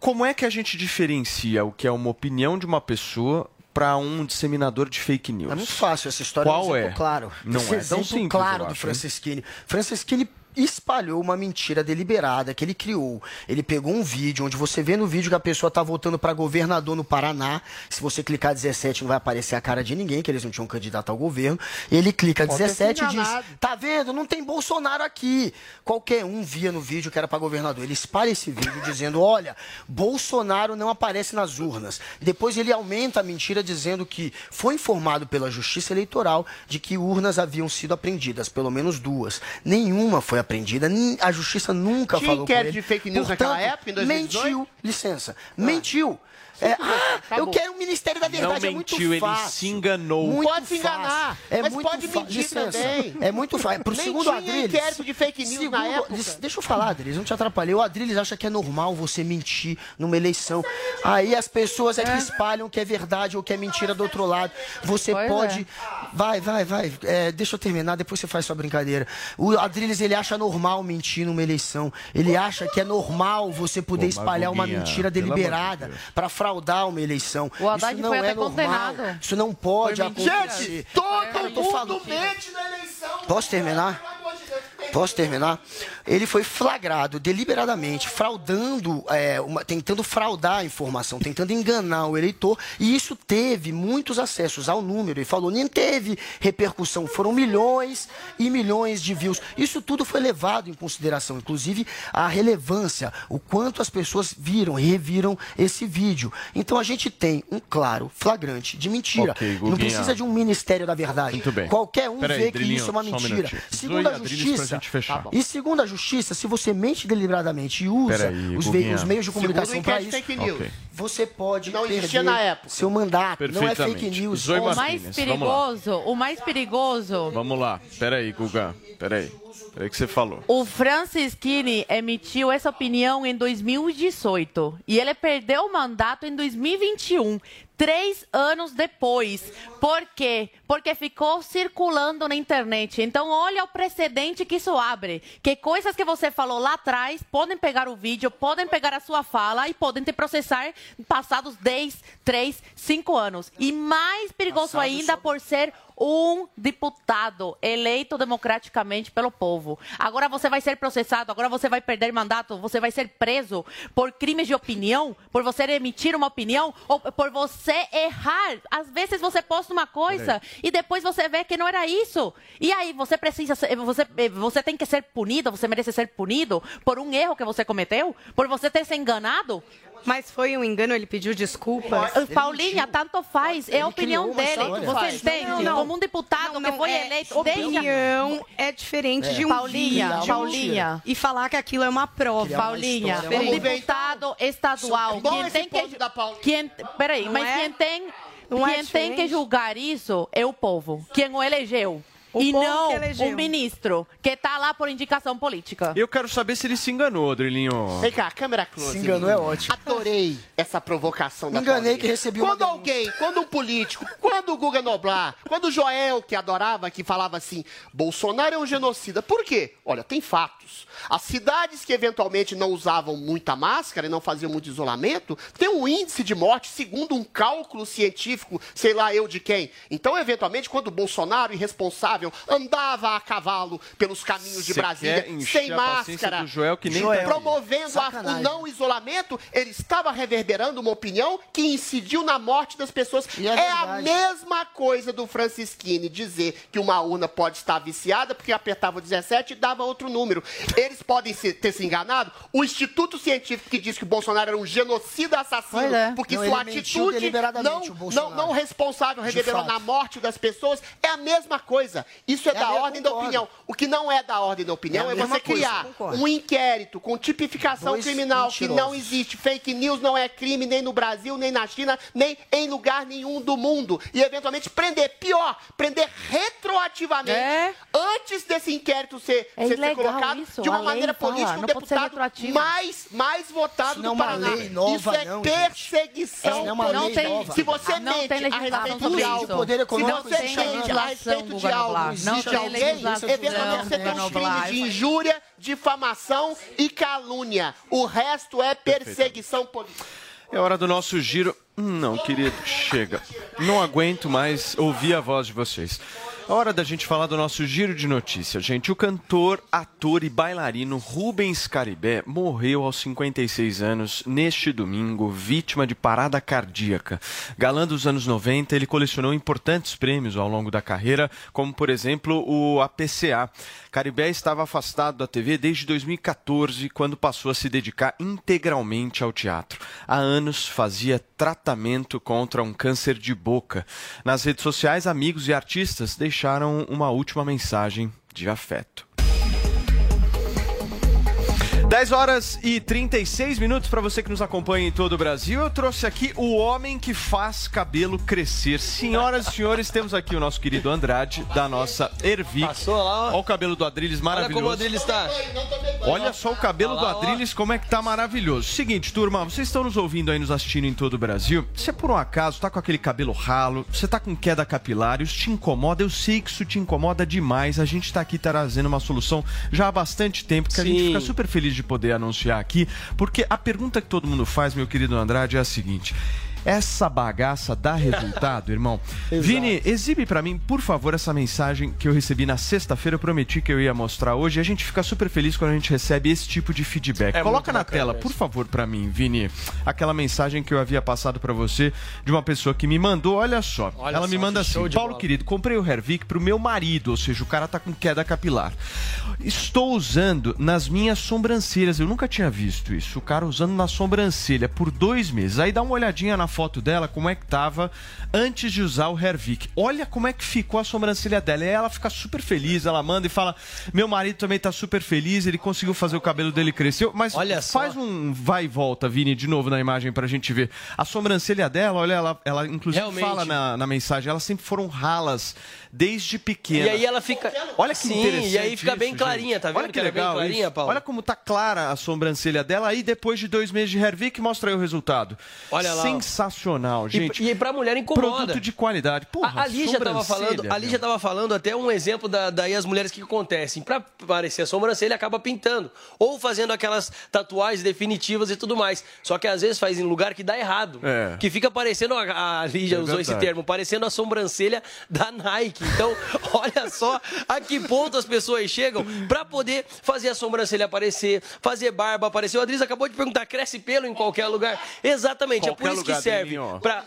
Como é que a gente diferencia o que é uma opinião de uma pessoa para um disseminador de fake news? É muito fácil essa história. Qual é é? claro. Não Esse é tão simples, claro do acho, Francisquini. Francisquini espalhou uma mentira deliberada que ele criou. Ele pegou um vídeo onde você vê no vídeo que a pessoa tá votando para governador no Paraná. Se você clicar 17 não vai aparecer a cara de ninguém, que eles não tinham candidato ao governo. Ele clica Pode ter 17 e diz. "Tá vendo? Não tem Bolsonaro aqui". Qualquer um via no vídeo que era para governador. Ele espalha esse vídeo dizendo: "Olha, Bolsonaro não aparece nas urnas". Depois ele aumenta a mentira dizendo que foi informado pela Justiça Eleitoral de que urnas haviam sido apreendidas, pelo menos duas. Nenhuma foi apreendida, nin- a Justiça nunca Tinha falou com inquérito de fake news Portanto, naquela época, em 2018? Mentiu, licença. Mentiu. É, ah, Tá eu bom. quero o Ministério da Verdade, Não é muito mentiu, ele fácil. se enganou. Muito Pode se enganar, é mas muito pode mentir licença. também. É muito fácil. Pro Nem segundo tinha Adriles. inquérito de fake news na época. Deixa eu falar, Adriles, não te atrapalhei. O Adriles acha que é normal você mentir numa eleição. Aí as pessoas é que espalham que é verdade ou que é mentira do outro lado. Você Pois pode. é. Vai, vai, vai. É, deixa eu terminar, depois você faz sua brincadeira. O Adriles, ele acha normal mentir numa eleição. Ele acha que é normal você poder Pô, espalhar uma mentira deliberada para fraudar uma eleição. O Haddad Isso não é normal. condenado. Isso não pode acontecer. Todo eu tô mundo mente na eleição. Posso terminar? Pelo amor de Deus, Posso terminar? Ele foi flagrado deliberadamente, fraudando, é, uma- tentando fraudar a informação, tentando enganar o eleitor, e isso teve muitos acessos ao número. Ele falou, nem teve repercussão, foram milhões e milhões de views. Isso tudo foi levado em consideração, inclusive a relevância, o quanto as pessoas viram, reviram esse vídeo. Então a gente tem um claro flagrante de mentira. Ok, Não precisa de um Ministério da Verdade. Muito bem. Qualquer um vê que isso é uma um mentira. minutinho. Segundo a justiça, gente fechar. Tá e segundo a justiça, se você mente deliberadamente e usa Peraí, os, os meios de comunicação para inquérito isso, fake news. Você pode Não perder existia na época. seu mandato. Não é fake news. Zoe O mais perigoso, o mais perigoso Vamos lá. Peraí, Guga. Peraí. Peraí que você falou. O Francisquini emitiu essa opinião em 2018 e ele perdeu o mandato em 2021, três anos depois. Por quê? Porque ficou circulando na internet. Então, olha o precedente que isso abre. Que coisas que você falou lá atrás podem pegar o vídeo, podem pegar a sua fala e podem te processar passados 10, 3, 5 anos. E mais perigoso ainda por ser um deputado eleito democraticamente pelo povo. Agora você vai ser processado, agora você vai perder mandato, você vai ser preso por crimes de opinião, por você emitir uma opinião ou por você errar. Às vezes você posta uma coisa e depois você vê que não era isso. E aí você precisa ser, você você tem que ser punido, você merece ser punido por um erro que você cometeu, por você ter se enganado. Mas foi um engano, ele pediu desculpas. Uh, Paulinha, tanto faz. É a Ele opinião uma dele. Você entende? Não, não. Como um deputado Não, que não, foi é eleito opinião é diferente de um Paulinha, vídeo Paulinha. e falar que aquilo é uma prova. Uma Paulinha, história. um Vamos ver, deputado estadual. Quem tem que... da Paulinha. Quem... Peraí, Não mas é? quem tem... Não é quem tem que julgar isso é o povo. Quem o elegeu. O e não o ministro, que está lá por indicação política. Eu quero saber se ele se enganou, Drilinho. Vem cá, câmera close. Se enganou é ótimo. Adorei essa provocação Me da enganei que recebi uma Quando alguém, quando um político, quando o Guga Noblar, quando o Joel, que adorava, que falava assim, Bolsonaro é um genocida. Por quê? Olha, tem fatos. As cidades que eventualmente não usavam muita máscara e não faziam muito isolamento, tem um índice de morte segundo um cálculo científico, sei lá eu de quem. Então, eventualmente, quando o Bolsonaro, irresponsável, andava a cavalo pelos caminhos de Brasília, sem máscara, Joel, que nem Joel. tá promovendo a- o não isolamento, ele estava reverberando uma opinião que incidiu na morte das pessoas. É é a mesma coisa do Francisquini dizer que uma urna pode estar viciada porque apertava o 17 e dava outro número. Eles podem se- ter se enganado. O Instituto Científico que diz que o Bolsonaro era um genocida assassino é. porque Não, sua atitude não, não, não responsável reverberou na morte das pessoas, é a mesma coisa. Isso é, É da ordem da concordo. opinião. O que não é da ordem da opinião É é, você coisa, criar concordo. um inquérito com tipificação Dois criminal que não mentirosos. existe. Fake news não é crime nem no Brasil, nem na China, nem em lugar nenhum do mundo. E eventualmente prender. Pior, prender retroativamente. É. Antes desse inquérito ser, É ser, ser colocado isso, de a uma maneira fala, política, um não deputado mais, mais votado Isso não é do uma Paraná. lei nova, isso é não, perseguição Isso não é lei tem- nova. Se você Ah, não mente tem a respeito de algo, se você mente não. a respeito de algo. Não de tem alguém, legislação, eventualmente você tem os crimes de injúria, difamação e calúnia. O resto é perseguição política. É hora do nosso giro. Hum, Não, querido, chega. Não aguento mais ouvir a voz de vocês. Hora da gente falar do nosso giro de notícias, gente. O cantor, ator e bailarino Rubens Caribé morreu aos 56 anos neste domingo, vítima de parada cardíaca. Galã dos anos 90, ele colecionou importantes prêmios ao longo da carreira, como por exemplo o APCA. Caribé estava afastado da TV desde 2014, quando passou a se dedicar integralmente ao teatro. Há anos fazia tratamento contra um câncer de boca. Nas redes sociais, amigos e artistas deixaram uma última mensagem de afeto. 10 horas e 36 minutos para você que nos acompanha em todo o Brasil. Eu trouxe aqui o homem que faz cabelo crescer. Senhoras e senhores, temos aqui o nosso querido Andrade, da nossa Ervic. Passou lá, ó. Olha o cabelo do Adriles Olha como o maravilhoso. Adriles está. Olha só o cabelo do. Adriles, como é que tá maravilhoso. Seguinte, turma, vocês estão nos ouvindo aí, nos assistindo em todo o Brasil. Se por um acaso tá com aquele cabelo ralo, você tá com queda capilar, isso te incomoda, eu sei que isso te incomoda demais. A gente tá aqui trazendo uma solução já há bastante tempo, que a gente Sim. fica super feliz de poder anunciar aqui, porque a pergunta que todo mundo faz, meu querido Andrade, é a seguinte. Essa bagaça dá resultado, irmão. Vini, exibe pra mim, por favor, essa mensagem que eu recebi na sexta-feira. Eu prometi que eu ia mostrar hoje. E a gente fica super feliz quando a gente recebe esse tipo de feedback. É Coloca na tela, mesmo. por favor, pra mim, Vini, aquela mensagem que eu havia passado pra você de uma pessoa que me mandou. Olha só, Olha ela me só, manda que show assim: Paulo bola." querido, comprei o Hervik pro meu marido, ou seja, o cara tá com queda capilar. Estou usando nas minhas sobrancelhas. Eu nunca tinha visto isso. O cara usando na sobrancelha por dois meses. Aí dá uma olhadinha na foto dela, como é que tava antes de usar o Hervik. Olha como é que ficou a sobrancelha dela. E ela fica super feliz. Ela manda e fala: Meu marido também tá super feliz. Ele conseguiu fazer o cabelo dele crescer. Mas Olha só. faz um vai e volta, Vini, de novo na imagem pra gente ver. A sobrancelha dela, olha, ela, ela inclusive Realmente. fala na, na mensagem, elas sempre foram ralas desde pequena. E aí ela fica. Olha que Sim, interessante. E aí fica bem isso, clarinha, gente. tá vendo? Olha que, ela é legal. bem clarinha. Paulo. Olha como tá clara a sobrancelha dela. Aí depois de dois meses de Hervik, mostra aí o resultado. Olha lá. Sensacional, E- gente. E, pra mulher incomoda. Produto de qualidade. Porra, a, a Lígia tava falando, a Lígia tava falando até um exemplo da, daí as mulheres que acontecem. Pra parecer a sobrancelha, acaba pintando. Ou fazendo aquelas tatuagens definitivas e tudo mais. Só que às vezes faz em lugar que dá errado. É. Que fica parecendo, a, a Lígia É usou esse termo, parecendo a sobrancelha da Nike. Então, olha só a que ponto as pessoas chegam pra poder fazer a sobrancelha aparecer, fazer barba aparecer. O Adriz acabou de perguntar, cresce pelo em qualquer lugar? Exatamente, é por Qualquer isso que serve. Pra...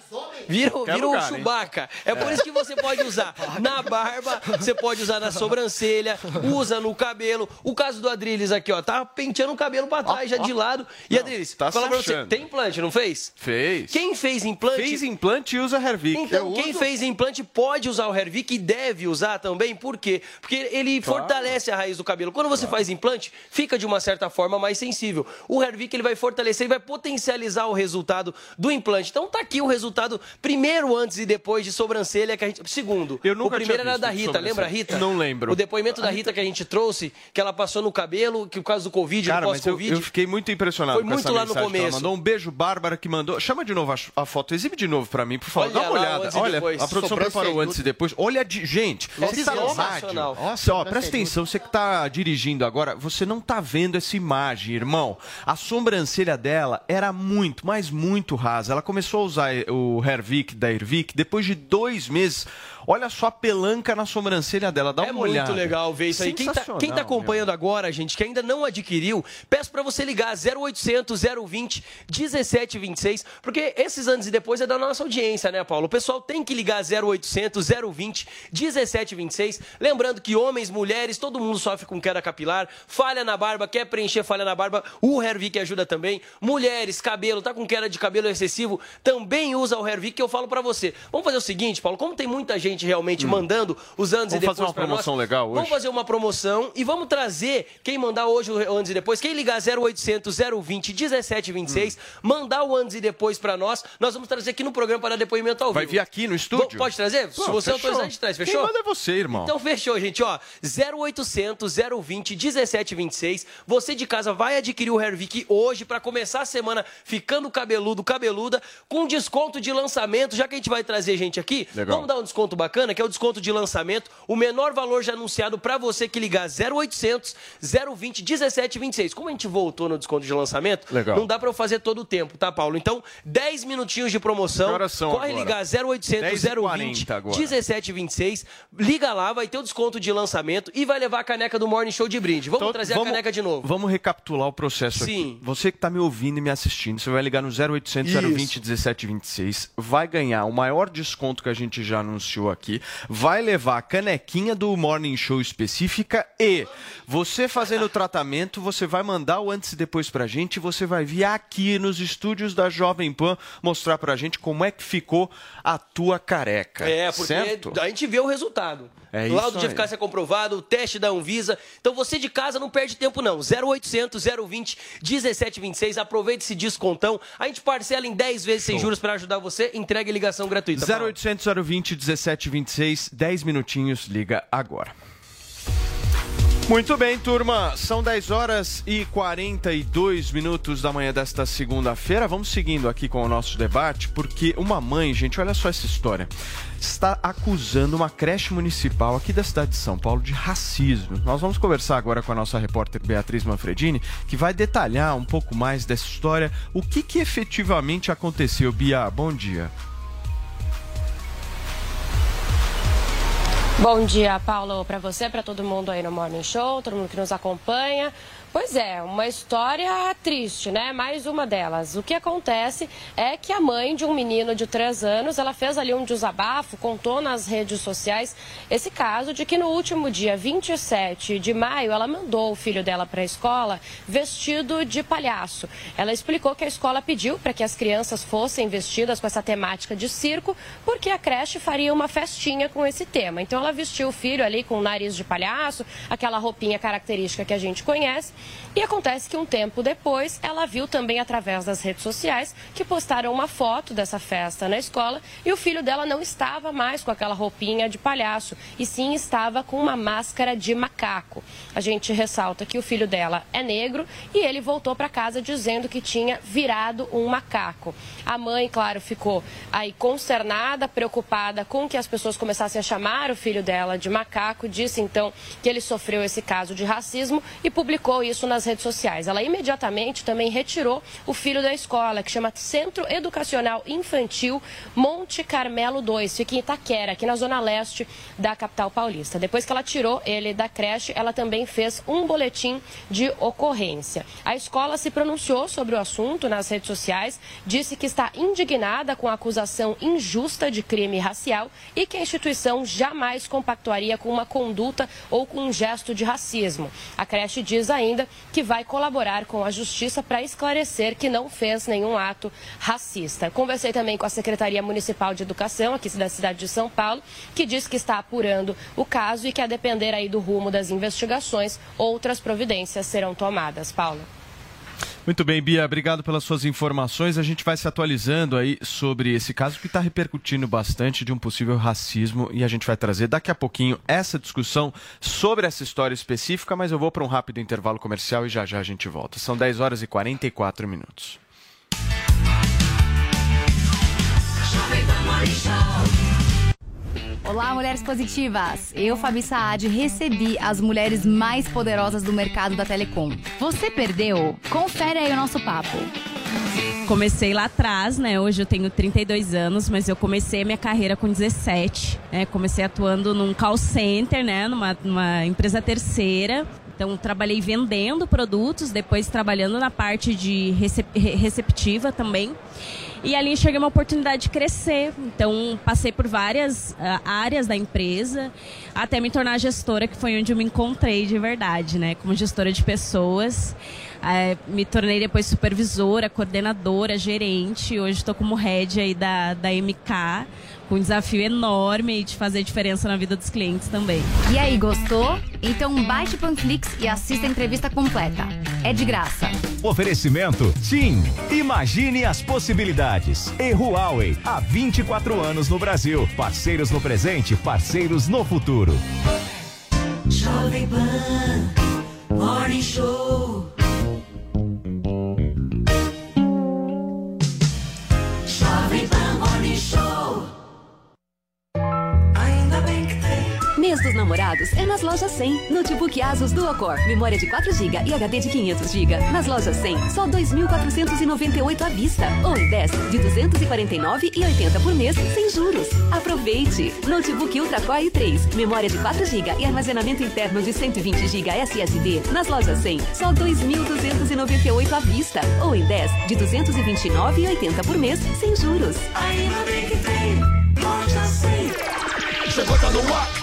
Vira, Qualquer vira um lugar, hein? Chewbacca. É por isso que você pode usar na barba, você pode usar na sobrancelha, usa no cabelo. O caso do Adriles aqui, ó, tá penteando o cabelo pra trás, já de lado. E Adriles, tá fala se pra você, tem implante, não fez? Fez. Quem fez implante... Fez implante e usa Hervik. Então, Eu quem uso. fez implante pode usar o Hervik e deve usar também, por quê? Porque ele Claro. fortalece a raiz do cabelo. Quando você faz implante, fica de uma certa forma mais sensível. O Hervik ele vai fortalecer e vai potencializar o resultado do implante. Então tá aqui o resultado primeiro antes e depois de sobrancelha que a gente segundo. Eu nunca o primeiro tinha era da Rita, lembra a Rita? Não lembro. O depoimento da Rita que a gente trouxe, que ela passou no cabelo, que o caso do Covid, Cara, do mas eu, pós-Covid. eu fiquei muito impressionado Foi com muito essa lá no mensagem que ela começo. mandou. Um beijo, Bárbara, que mandou. Chama de novo a, a foto, exibe de novo pra mim, por favor. Olha Dá uma lá, olhada. Olha, a produção preparou antes e depois. Olha, de... gente, É você tá no rádio. sensacional. Nossa, ó, presta atenção, você que tá dirigindo agora, você não tá vendo essa imagem, irmão. A sobrancelha dela era muito, mas muito rasa. Ela começou a usar o Hervik da Hervik depois de dois meses. Olha só a pelanca na sobrancelha dela, dá É uma olhada. muito legal ver isso aí. Quem tá, quem tá acompanhando agora, gente, que ainda não adquiriu, peço pra você ligar 0800 020 1726, porque esses anos e depois é da nossa audiência, né, Paulo? O pessoal tem que ligar 0800 020 1726. Lembrando que homens, mulheres, todo mundo sofre com queda capilar, falha na barba, quer preencher falha na barba, o Hervik ajuda também. Mulheres, cabelo, tá com queda de cabelo excessivo, também usa o Hervik, que eu falo pra você. Vamos fazer o seguinte, Paulo, como tem muita gente realmente mandando os anos Hum. Vamos e depois fazer uma pra nós, promoção legal hoje? Vamos fazer uma promoção e vamos trazer quem mandar hoje o antes e depois, quem ligar 0800 020 1726, Hum. mandar o antes e depois pra nós, nós vamos trazer aqui no programa para dar depoimento ao Vai vivo. vir aqui no estúdio? Vamos- Pode trazer? Pô, Se você fechou. autorizar, a gente traz, fechou? Quem manda é você, irmão. Então fechou, gente, ó. 0800 020 1726. Você de casa vai adquirir o Hervik hoje pra começar a semana ficando cabeludo, cabeluda, com desconto de lançamento, já que a gente vai trazer gente aqui. Legal. Vamos dar um desconto bacana, que é o desconto de lançamento, o menor valor já anunciado pra você que ligar 0800 020 1726. Como a gente voltou no desconto de lançamento, Legal. não dá pra eu fazer todo o tempo, tá, Paulo? Então, 10 minutinhos de promoção. Corre agora? ligar 0800 020 10h40 agora. 1726. Liga lá, vai ter o desconto de lançamento e vai levar a caneca do Morning Show de brinde. Vamos Então, trazer a caneca de novo. Vamos recapitular o processo Sim. aqui. Você que está me ouvindo e me assistindo, você vai ligar no 0800 Isso. 020 1726, vai ganhar o maior desconto que a gente já anunciou aqui, vai levar a canequinha do Morning Show específica e você fazendo o tratamento, você vai mandar o antes e depois pra gente você vai vir aqui nos estúdios da Jovem Pan mostrar pra gente como é que ficou a tua careca. É, porque certo? a gente vê o resultado. É o laudo de eficácia comprovado, o teste da Anvisa. Então você de casa não perde tempo não. 0800 020 1726. Aproveite esse descontão. A gente parcela em 10 vezes sem Show. juros para ajudar você. Entrega ligação gratuita. Paulo. 0800 020 1726, 10 minutinhos, liga agora. Muito bem, turma. São 10 horas e 42 minutos da manhã desta segunda-feira. Vamos seguindo aqui com o nosso debate, porque uma mãe, gente, olha só essa história. Está acusando uma creche municipal aqui da cidade de São Paulo de racismo. Nós vamos conversar agora com a nossa repórter Beatriz Manfredini, que vai detalhar um pouco mais dessa história, o que, que efetivamente aconteceu. Bia. Bom dia, Paulo, para você, para todo mundo aí no Morning Show, todo mundo que nos acompanha. Pois é, uma história triste, né? Mais uma delas. O que acontece é que a mãe de um menino de 3 anos, ela fez ali um desabafo, contou nas redes sociais esse caso de que no último dia 27 de maio, ela mandou o filho dela para a escola vestido de palhaço. Ela explicou que a escola pediu para que as crianças fossem vestidas com essa temática de circo, porque a creche faria uma festinha com esse tema. Então ela vestiu o filho ali com o nariz de palhaço, aquela roupinha característica que a gente conhece. E acontece que um tempo depois, ela viu também através das redes sociais que postaram uma foto dessa festa na escola e o filho dela não estava mais com aquela roupinha de palhaço, e sim estava com uma máscara de macaco. A gente ressalta que o filho dela é negro e ele voltou para casa dizendo que tinha virado um macaco. A mãe, claro, ficou aí consternada, preocupada com que as pessoas começassem a chamar o filho dela de macaco, disse então que ele sofreu esse caso de racismo e publicou isso isso nas redes sociais. Ela imediatamente também retirou o filho da escola, que chama Centro Educacional Infantil Monte Carmelo 2, fica em Itaquera, aqui na zona leste da capital paulista. Depois que ela tirou ele da creche, ela também fez um boletim de ocorrência. A escola se pronunciou sobre o assunto nas redes sociais, disse que está indignada com a acusação injusta de crime racial e que a instituição jamais compactuaria com uma conduta ou com um gesto de racismo. A creche diz ainda que vai colaborar com a Justiça para esclarecer que não fez nenhum ato racista. Conversei também com a Secretaria Municipal de Educação, aqui da cidade de São Paulo, que diz que está apurando o caso e que, a depender aí do rumo das investigações, outras providências serão tomadas. Paulo. Muito bem, Bia, obrigado pelas suas informações. A gente vai se atualizando aí sobre esse caso que está repercutindo bastante de um possível racismo e a gente vai trazer daqui a pouquinho essa discussão sobre essa história específica, mas eu vou para um rápido intervalo comercial e já já a gente volta. São 10 horas e 44 minutos. Olá, mulheres positivas! Eu, Fabi Saad, recebi as mulheres mais poderosas do mercado da telecom. Você perdeu? Confere aí o nosso papo. Comecei lá atrás, né? Hoje eu tenho 32 anos, mas eu comecei minha carreira com 17. Né? Comecei atuando num call center, né? Numa, numa empresa terceira. Então, trabalhei vendendo produtos, depois trabalhando na parte de recep receptiva também. E ali enxerguei uma oportunidade de crescer. Então, passei por várias uh, áreas da empresa, até me tornar gestora, que foi onde eu me encontrei de verdade, né? Como gestora de pessoas. Uh, me tornei depois supervisora, coordenadora, gerente. Hoje estou como head aí da, da MK com um desafio enorme de fazer diferença na vida dos clientes também. E aí, gostou? Então baixe o Panflix e assista a entrevista completa. É de graça. Oferecimento TIM. Imagine as possibilidades. E Huawei, há 24 anos no Brasil. Parceiros no presente, parceiros no futuro. Jovem Pan, Morning Show. Mês dos namorados é nas lojas 100. Notebook Asus Dual Core, memória de 4 GB e HD de 500 GB. Nas lojas 100, só 2.498 à vista. Ou em 10, de 249,80 por mês, sem juros. Aproveite! Notebook Ultra Core i3, memória de 4 GB e armazenamento interno de 120 GB SSD. Nas lojas 100, só 2.298 à vista. Ou em 10, de 229,80 por mês, sem juros. Ainda bem que tem loja 100. Chegou, tá no ar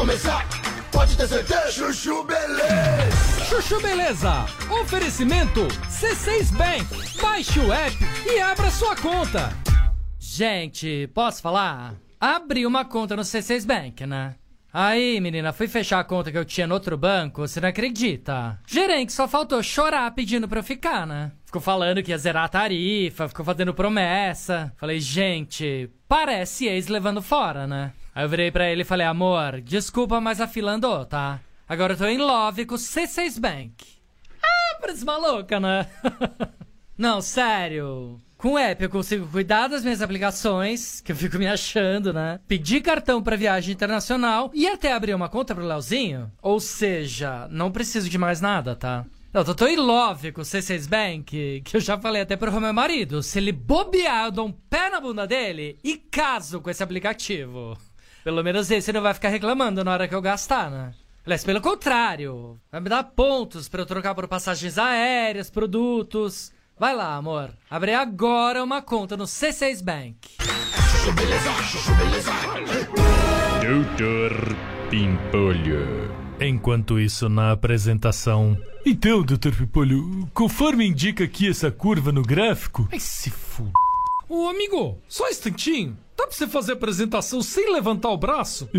começar. Pode ter certeza. Chuchu Beleza. Chuchu Beleza. Oferecimento C6 Bank. Baixe o app e abra sua conta. Gente, posso falar? Abri uma conta no C6 Bank, né? Aí, menina, fui fechar a conta que eu tinha no outro banco, você não acredita? Gerente só faltou chorar pedindo pra eu ficar, né? Ficou falando que ia zerar a tarifa, ficou fazendo promessa. Falei, gente, parece ex levando fora, né? Aí eu virei pra ele e falei, amor, desculpa, mas a fila andou, tá? Agora eu tô em love com o C6 Bank. Ah, parece maluca, né? Não, sério. Com o app eu consigo cuidar das minhas aplicações, que eu fico me achando, né? Pedir cartão pra viagem internacional e até abrir uma conta pro Leozinho. Ou seja, não preciso de mais nada, tá? Não, eu tô em love com o C6 Bank, que eu já falei até pro meu marido. Se ele bobear, eu dou um pé na bunda dele e caso com esse aplicativo. Pelo menos esse não vai ficar reclamando na hora que eu gastar, né? Aliás, pelo contrário, vai me dar pontos pra eu trocar por passagens aéreas, produtos. Vai lá, amor. Abre agora uma conta no C6 Bank. Doutor Pimpolho. Enquanto isso, na apresentação. Então, Dr. Pimpolho, conforme indica aqui essa curva no gráfico. Ai, se f... Ô, amigo, só um instantinho. Dá pra você fazer a apresentação sem levantar o braço?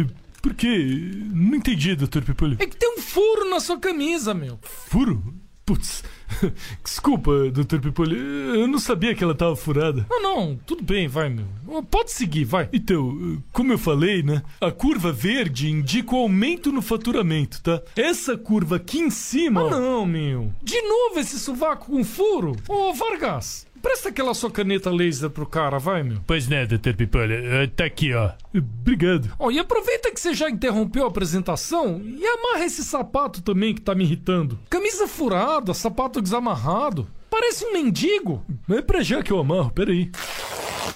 Por quê? Não entendi, Dr. Pimpolho. É que tem um furo na sua camisa, meu. Furo? Putz, desculpa, Dr. Pipolho, eu não sabia que ela tava furada. Não, não, tudo bem, vai, meu. Pode seguir, vai. Então, como eu falei, né? A curva verde indica o aumento no faturamento, tá? Essa curva aqui em cima. Ah, não, meu. De novo esse sovaco com furo? Ô, Vargas, Presta aquela sua caneta laser pro cara, vai, meu. Pois né, Dr. Pipolho. Tá aqui, ó. Obrigado. Ó, e aproveita que você já interrompeu a apresentação e amarra esse sapato também que tá me irritando. Camisa furada, sapato desamarrado. Parece um mendigo. É pra já que eu amarro, peraí.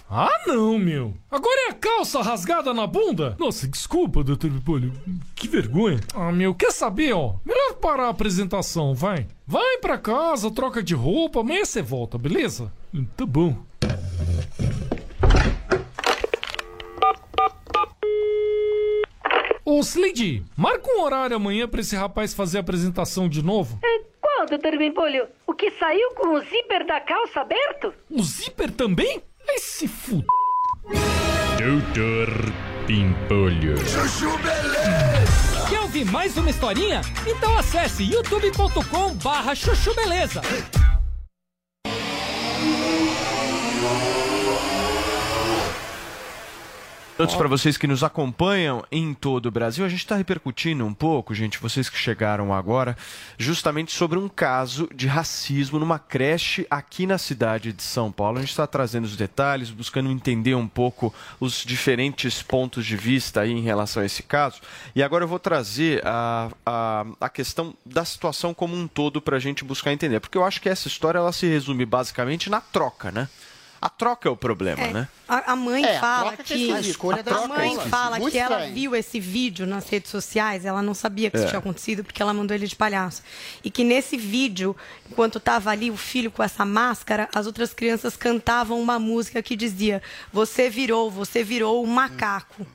Ah, não, meu. Agora é a calça rasgada na bunda? Nossa, desculpa, Dr. Pipolho. Que vergonha. Ah, meu, quer saber, ó? Melhor parar a apresentação, vai. Vai pra casa, troca de roupa, amanhã você volta, beleza? Tá bom. Ô, Slade, marca um horário amanhã pra esse rapaz fazer a apresentação de novo. É, qual, doutor Bimpolho? O que saiu com o zíper da calça aberto? O zíper também? Ai, se f... Doutor Pimpolho. Chuchu Beleza! Quer ouvir mais uma historinha? Então acesse youtube.com barra chuchu beleza. Todos para vocês que nos acompanham em todo o Brasil, a gente está repercutindo um pouco, gente, vocês que chegaram agora, justamente sobre um caso de racismo numa creche aqui na cidade de São Paulo. A gente está trazendo os detalhes, buscando entender um pouco os diferentes pontos de vista aí em relação a esse caso. E agora eu vou trazer a, a, a questão da situação como um todo para a gente buscar entender, porque eu acho que essa história ela se resume basicamente na troca, né? A troca é o problema, É, né? A, a mãe É, a fala troca que que, é esquisito. A a, troca é mãe esquisito. fala Muito que ela estranho. viu esse vídeo nas redes sociais, ela não sabia que isso É. tinha acontecido porque ela mandou ele de palhaço. E que nesse vídeo, enquanto estava ali o filho com essa máscara, as outras crianças cantavam uma música que dizia: "Você virou, você virou um macaco".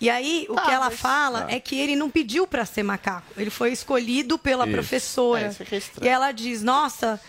E aí, o Tá, que ela mas- fala tá. é que ele não pediu para ser macaco. Ele foi escolhido pela Isso. professora. É, isso que é e ela diz: Nossa,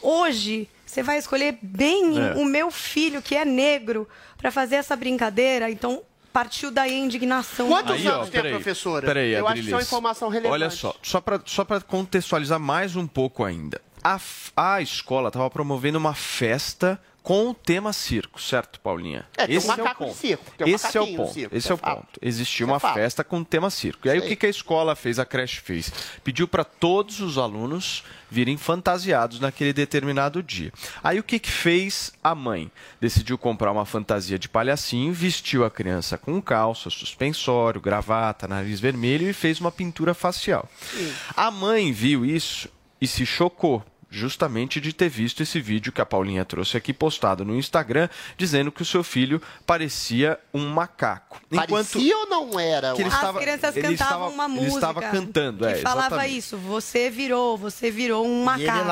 hoje você vai escolher bem É. o meu filho, que é negro, para fazer essa brincadeira. Então, partiu daí a indignação. Quantos Aí, ó, anos tem a professora? Peraí, Eu acho que isso é uma informação relevante. Olha só, só para só pra contextualizar mais um pouco ainda. A, a escola estava promovendo uma festa com o tema circo, certo, Paulinha? É, tem um Esse macaco o de ponto. circo, tem um Esse é o ponto. circo, Esse é é o fato. ponto. Existia Isso é uma festa com o tema circo. E aí o que, que a escola fez, a creche fez? Pediu para todos os alunos virem fantasiados naquele determinado dia. Aí o que, que fez a mãe? Decidiu comprar uma fantasia de palhacinho, vestiu a criança com calça, suspensório, gravata, nariz vermelho e fez uma pintura facial. A mãe viu isso e se chocou. Justamente de ter visto esse vídeo que a Paulinha trouxe aqui postado no Instagram, dizendo que o seu filho parecia um macaco. Parecia ou não era? que ele As estava- crianças ele cantavam estava- uma ele música. estava cantando, que é, falava exatamente. isso. Você virou, você virou um macaco.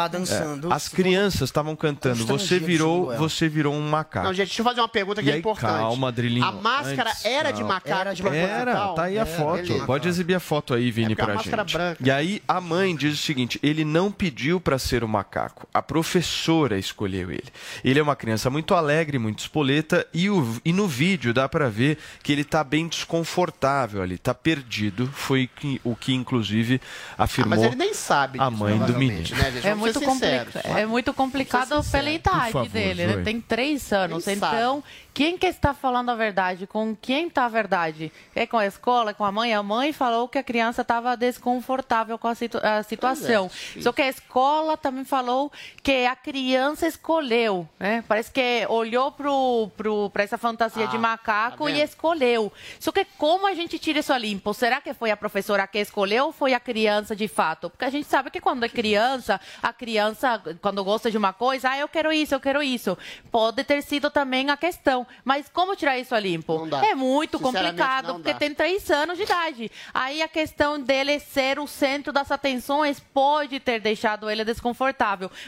É, As crianças estavam cantando, você virou, você virou um macaco. Não, gente, deixa eu fazer uma pergunta que E é aí, importante. calma, Adrilinho, A máscara antes, era de macaco? Era, proposital? tá aí a É, foto. beleza. Pode exibir a foto aí, Vini, É é pra gente. branca. E aí a mãe diz o seguinte: ele não pediu pra ser um o macaco. A professora escolheu ele. Ele é uma criança muito alegre, muito espoleta e, o, e no vídeo dá para ver que ele tá bem desconfortável ali, tá perdido. Foi que- o que inclusive afirmou Ah, mas ele nem sabe a disso, mãe do menino. né? É muito, sinceros. é muito complicado pela idade favor, dele. Ele Zoe. tem três anos. Nem então, quem que está falando a verdade? Com quem está a verdade? É com a escola, é com a mãe? A mãe falou que a criança estava desconfortável com a, situ- a situação. sim. Só que a escola também falou que a criança escolheu. Né? Parece que olhou para essa fantasia de Ah, macaco tá e escolheu. Só que como a gente tira isso a limpo? Será que foi a professora que escolheu ou foi a criança de fato? Porque a gente sabe que quando é criança, a criança, quando gosta de uma coisa, ah, eu quero isso, eu quero isso. Pode ter sido também a questão. Mas como tirar isso a limpo? dá. É muito complicado, não porque dá. tem três anos de idade. Aí a questão dele ser o centro das atenções pode ter deixado ele desconfortável,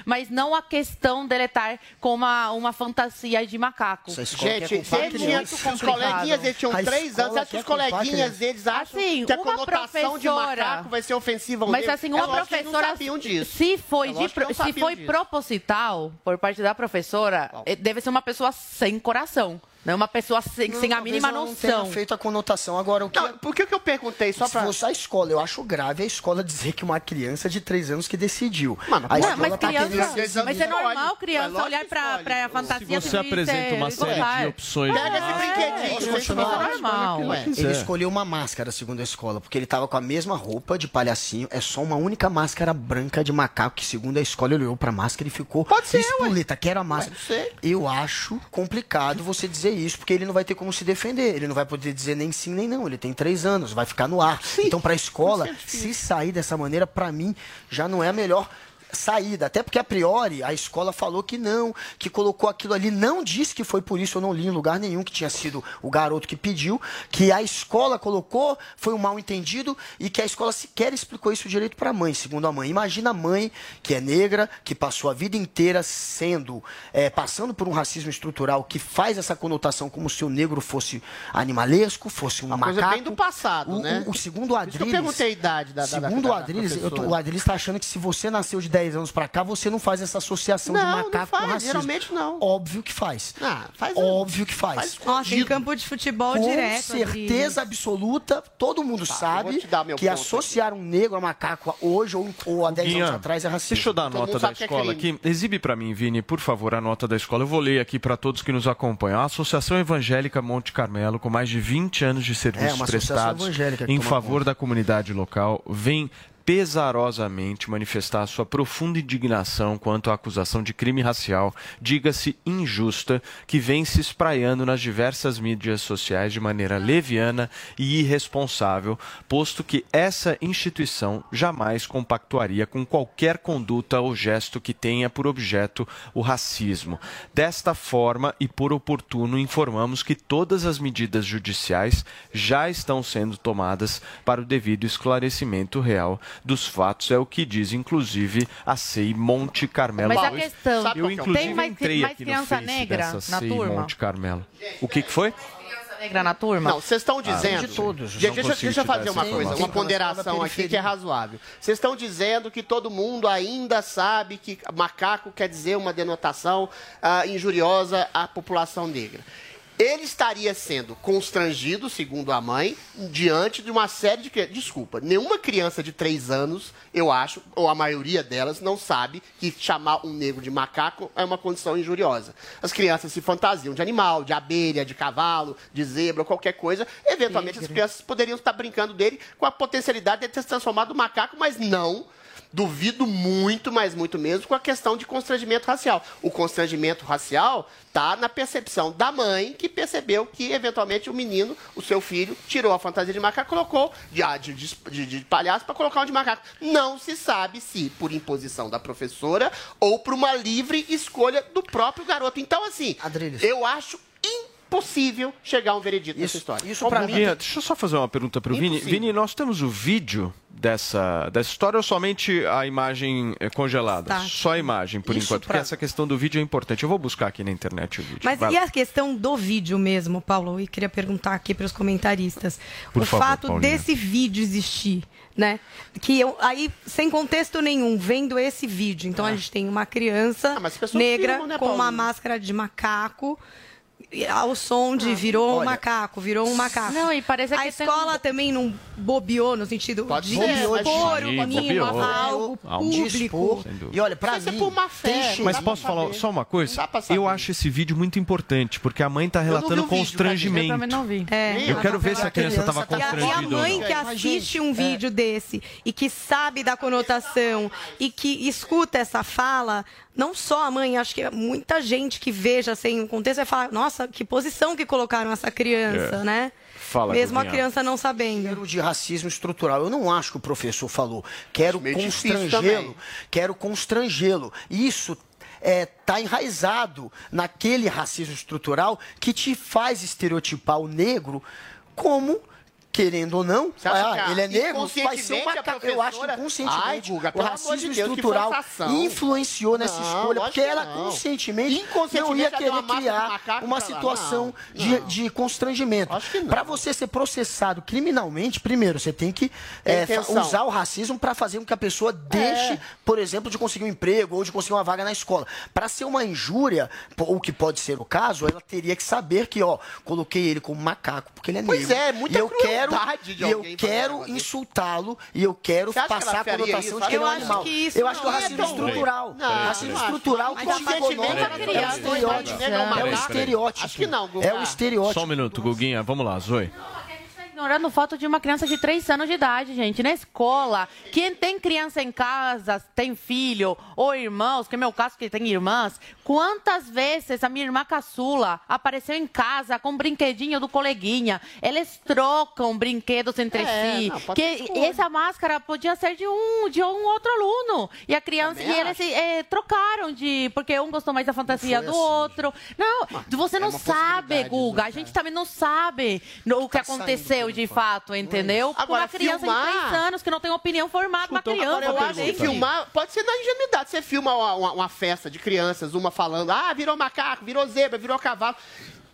mas não a questão dele estar com uma, uma fantasia de macaco. Gente, ele tinha, os coleguinhas eles tinham A três anos, acho que os culpar a coleguinhas eles acham Assim, que a uma conotação de macaco vai ser ofensiva ao Mas negro. assim, É uma não professora, sabiam disso. se foi, É de se foi disso. proposital por parte da professora, eh, deve ser uma pessoa sem coração. Não é uma pessoa sem, sem a mínima não noção. feito a conotação. Agora, o que... por que, que eu perguntei só Se pra... fosse a escola, eu acho grave a escola dizer que uma criança de 3 anos que decidiu. Mano, a Não, escola mas tá criança, mas é normal criança olhar pra, pra fantasia Se você apresenta uma série de opções. Pega esse brinquedinho, é normal. Ele escolheu uma máscara, segundo a escola, porque ele tava com a mesma roupa de palhacinho. É só uma única máscara branca de macaco, que segundo a escola ele olhou pra máscara e ficou Pode ser, espoleta, quero a máscara. Eu acho complicado você dizer isso, porque ele não vai ter como se defender. Ele não vai poder dizer nem sim nem não. Ele tem três anos, vai ficar no ar. Então, pra escola, se sair dessa maneira, pra mim, já não é a melhor saída. Até porque, a priori, a escola falou que não, que colocou aquilo ali, não disse que foi por isso, eu não li em lugar nenhum, que tinha sido o garoto que pediu, que a escola colocou, foi um mal entendido e que a escola sequer explicou isso direito para a mãe, segundo a mãe. Imagina a mãe, que é negra, que passou a vida inteira sendo, é, passando por um racismo estrutural que faz essa conotação como se o negro fosse animalesco, fosse um Uma macaco. coisa bem do passado, o, né? O, o segundo que eu Adriles... perguntei a idade da- da- Segundo da- o da Adriles, eu tô- o Adriles está achando que se você nasceu de 10 anos pra cá, você não faz essa associação de Não, não macaco faz, com racismo. geralmente não. Óbvio que faz. Ah, faz Óbvio que faz. faz Nossa, em campo de futebol com direto. certeza absoluta, todo mundo Tá, sabe que associar um negro a macaco hoje ou, ou há 10 anos atrás é racismo. Deixa eu dar a nota da é escola crime. aqui. Exibe para mim, Vini, por favor, a nota da escola. Eu vou ler aqui para todos que nos acompanham. A Associação Evangélica Monte Carmelo, com mais de 20 anos de É, serviços uma associação prestados em favor da comunidade local, vem pesarosamente manifestar sua profunda indignação quanto à acusação de crime racial, diga-se injusta, que vem se espraiando nas diversas mídias sociais de maneira leviana e irresponsável, posto que essa instituição jamais compactuaria com qualquer conduta ou gesto que tenha por objeto o racismo. Desta forma e por oportuno, informamos que todas as medidas judiciais já estão sendo tomadas para o devido esclarecimento real dos fatos, é o que diz, inclusive, a SEI Monte Carmelo. Mas a Eu- questão, eu, tem inclusive, mais- entrei mais aqui criança no negra dessa na SEI turma? Monte Carmelo. O que, que foi? negra na turma? Não, vocês estão Ah, dizendo. de todos, deixa, deixa eu fazer uma coisa, uma ponderação aqui que é razoável. Vocês estão dizendo que todo mundo ainda sabe que macaco quer dizer uma denotação ah, injuriosa à população negra. Ele estaria sendo constrangido, segundo a mãe, diante de uma série de crianças. Desculpa, nenhuma criança de 3 anos, eu acho, ou a maioria delas, não sabe que chamar um negro de macaco é uma condição injuriosa. As crianças se fantasiam de animal, de abelha, de cavalo, de zebra, qualquer coisa. Eventualmente, as crianças poderiam estar brincando dele com a potencialidade de ter se transformado no macaco, mas não. Duvido muito, mas muito mesmo, com a questão de constrangimento racial. O constrangimento racial está na percepção da mãe, que percebeu que, eventualmente, o menino, o seu filho, tirou a fantasia de macaco e colocou de, ah, de, de, de palhaço para colocar um de macaco. Não se sabe se por imposição da professora ou por uma livre escolha do próprio garoto. Então, assim, eu acho impossível chegar a um veredito nessa história. Isso Ô, Guinha, Deixa eu só fazer uma pergunta para o Vini. Vini, nós temos o vídeo dessa, dessa história ou somente a imagem é, congelada? Tá. Só a imagem, por Isso enquanto. pra- Porque essa questão do vídeo é importante. Eu vou buscar aqui na internet o vídeo. Mas Vai e lá. a questão do vídeo mesmo, Paulo? E queria perguntar aqui para os comentaristas. Por o favor, fato Paulinha. desse vídeo existir, né? Que eu, aí, sem contexto nenhum, vendo esse vídeo. Então a gente tem uma criança pessoas negra filmam, né, com uma máscara de macaco. Ao som de virou um olha. macaco, virou um macaco. Não, e parece a que tem um escola também não bobeou no sentido de ser, expor o menino bobeou. a algo Ah, um público. E olha, pra Isso é mim, por má fé, tem Mas posso falar saber. só uma coisa? Eu acho esse vídeo muito importante, porque a mãe vi relatando o vídeo, constrangimento. Eu não vi. É. Eu quero ver se a criança estava E a, e a constrangida mãe que assiste um é. vídeo desse e que sabe da conotação e que escuta essa fala, não só a mãe, acho que muita gente que veja sem o contexto vai falar, nossa, que posição que colocaram essa criança, É. né? Fala, Mesmo a criança não sabendo. Cheiro de racismo estrutural. Eu não acho que o professor falou. Quero constrangê-lo. Quero constrangê-lo. Isso está enraizado naquele racismo estrutural que te faz estereotipar o negro como. Querendo ou não, ah, ele é negro, vai ser um inconscientemente a macaco. Eu acho inconscientemente Ai, Guga, o racismo de estrutural influenciou nessa Não, escolha, porque que ela não. conscientemente não ia querer uma criar uma situação Não, de, de constrangimento. Para você ser processado criminalmente, primeiro você tem que é, usar o racismo para fazer com que a pessoa deixe, É. por exemplo, de conseguir um emprego ou de conseguir uma vaga na escola. Para ser uma injúria, po- o que pode ser o caso, ela teria que saber que, ó, coloquei ele como macaco porque ele é Pois negro. é, muita e eu quero, de e eu um quero desse. insultá-lo e eu quero que passar a conotação isso? de que ele é Eu um acho animal. que isso eu acho que o é racismo estrutural, Não, racismo estrutural conscientemente é ela o criança, estereótipo. É o macaco. estereótipo. Acho que não, Guga. É o estereótipo. Só um minuto, Guguinha. Vamos lá, Zoe. Ignorando o fato de uma criança de 3 anos de idade, gente. Na escola, quem tem criança em casa, tem filho ou irmãos, que é meu caso que tem irmãs, quantas vezes a minha irmã caçula apareceu em casa com um brinquedinho do coleguinha? Eles trocam brinquedos entre É, si. não, que essa máscara podia ser de um, de um outro aluno. E a criança, Também e eles eh, trocaram de. Porque um gostou mais da fantasia do assim, outro. Não, você é não sabe, Guga. A Zucca. gente também não sabe o que Tá saindo aconteceu de fato, entendeu? Com Agora, uma criança filmar- de 3 anos que não tem opinião formada, uma criança. Agora, eu lá acho que filmar pode ser na ingenuidade. Você filma uma, uma- uma festa de crianças, uma falando, ah, virou macaco, virou zebra, virou cavalo.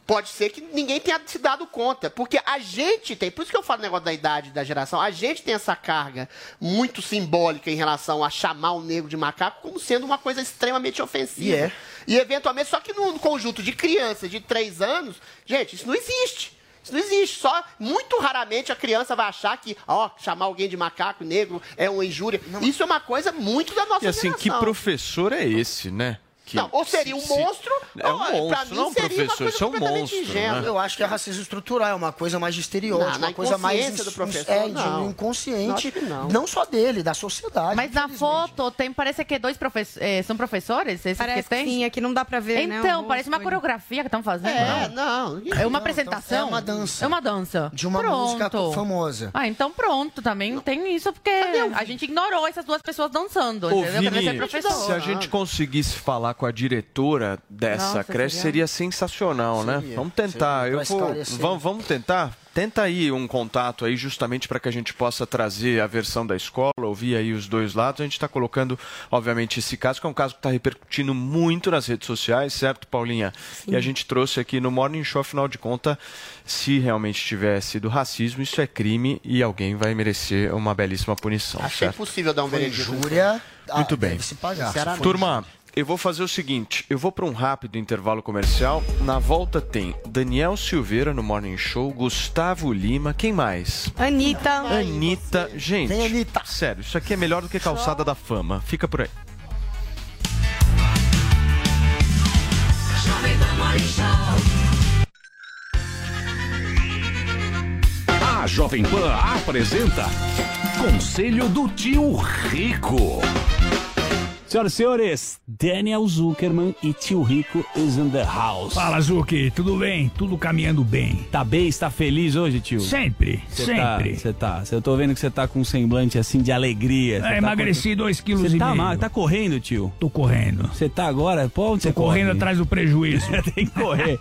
Pode ser que ninguém tenha se dado conta. Porque a gente tem, por isso que eu falo o negócio da idade da geração, a gente tem essa carga muito simbólica em relação a chamar o negro de macaco como sendo uma coisa extremamente ofensiva. E é. E eventualmente, só que no conjunto de crianças de 3 anos, gente, isso não existe. Isso não existe. Só muito raramente a criança vai achar que, ó, chamar alguém de macaco negro é uma injúria. Isso é uma coisa muito da nossa E assim, que geração. professor é esse, né? Que Não, ou seria um se- se- monstro, É um ou, pra monstro, mim não um seria uma professor, coisa isso é um completamente monstro. ingênua. né? Eu acho que é racismo estrutural, é uma coisa mais de estereótipo, Não, uma coisa mais do professor, é, de não. um inconsciente, que não. só dele, da sociedade. Mas na foto tem, parece que dois professores. são professores? Esses Parece que tem? que sim, aqui não dá pra ver, né? Então, o parece uma coreografia que estão fazendo. É, não. não. É uma Não, apresentação? então é uma dança. É uma dança. De uma pronto. música famosa. Ah, então pronto, também tem isso, porque a gente ignorou essas duas pessoas dançando. Ô, entendeu? Vini, se a gente conseguisse falar com a diretora dessa Nossa, creche, seria- seria sensacional, né? Seria, Vamos tentar. seria, Eu vou, vamos, vamos tentar. Tenta aí um contato aí, justamente para que a gente possa trazer a versão da escola, ouvir aí os dois lados. A gente está colocando, obviamente, esse caso, que é um caso que está repercutindo muito nas redes sociais, certo, Paulinha? E a gente trouxe aqui no Morning Show, afinal de contas, se realmente tiver sido racismo, isso é crime e alguém vai merecer uma belíssima punição. Achei certo? impossível dar um Foi veredito. injúria, ah, Muito bem. deve se pagar. Sinceramente. Turma, eu vou fazer o seguinte: eu vou para um rápido intervalo comercial. Na volta tem Daniel Silveira no Morning Show, Gustavo Lima, quem mais? Anitta. Anitta. Gente, Tem Anitta. sério, isso aqui é melhor do que Calçada da Fama. Fica por aí. A Jovem Pan apresenta Conselho do Tio Rico. Senhoras e senhores, Daniel Zuckerman e tio Rico is in the house. Fala, Zuki, tudo bem? Tudo caminhando bem. Tá bem? Está feliz hoje, tio? Sempre, Cê tá- sempre. Você tá, Eu tô vendo que você tá com um semblante assim de alegria. Cê É, tá emagreci com- dois quilos Você e tá, meio. ma- tá correndo, tio? Tô correndo. Você tá agora? Pô, onde Tô você correndo corre? atrás do prejuízo. Tem que correr.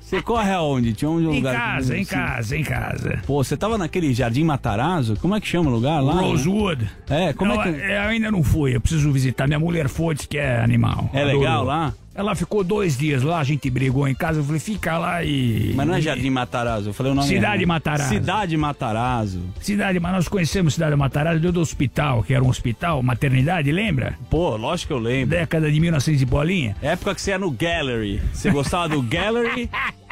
Você corre aonde? Tinha onde um Em lugar que- casa, em casa, em casa. Pô, você tava naquele Jardim Matarazzo? Como é que chama o lugar lá? Rosewood. É, como Não, é que. Eu ainda não fui, eu preciso visitar. Minha mulher foi, disse que é animal. É legal lá? Ela ficou dois dias lá, a gente brigou em casa, eu falei, fica lá e. Mas não é Jardim Matarazzo, eu falei o nome Cidade errado. Matarazzo. Cidade Matarazzo. Cidade, mas nós conhecemos Cidade Matarazzo deu do hospital, que era um hospital, maternidade, lembra? Pô, lógico que eu lembro. Década de 1900 e bolinha. Época que você ia no Gallery. Você gostava do Gallery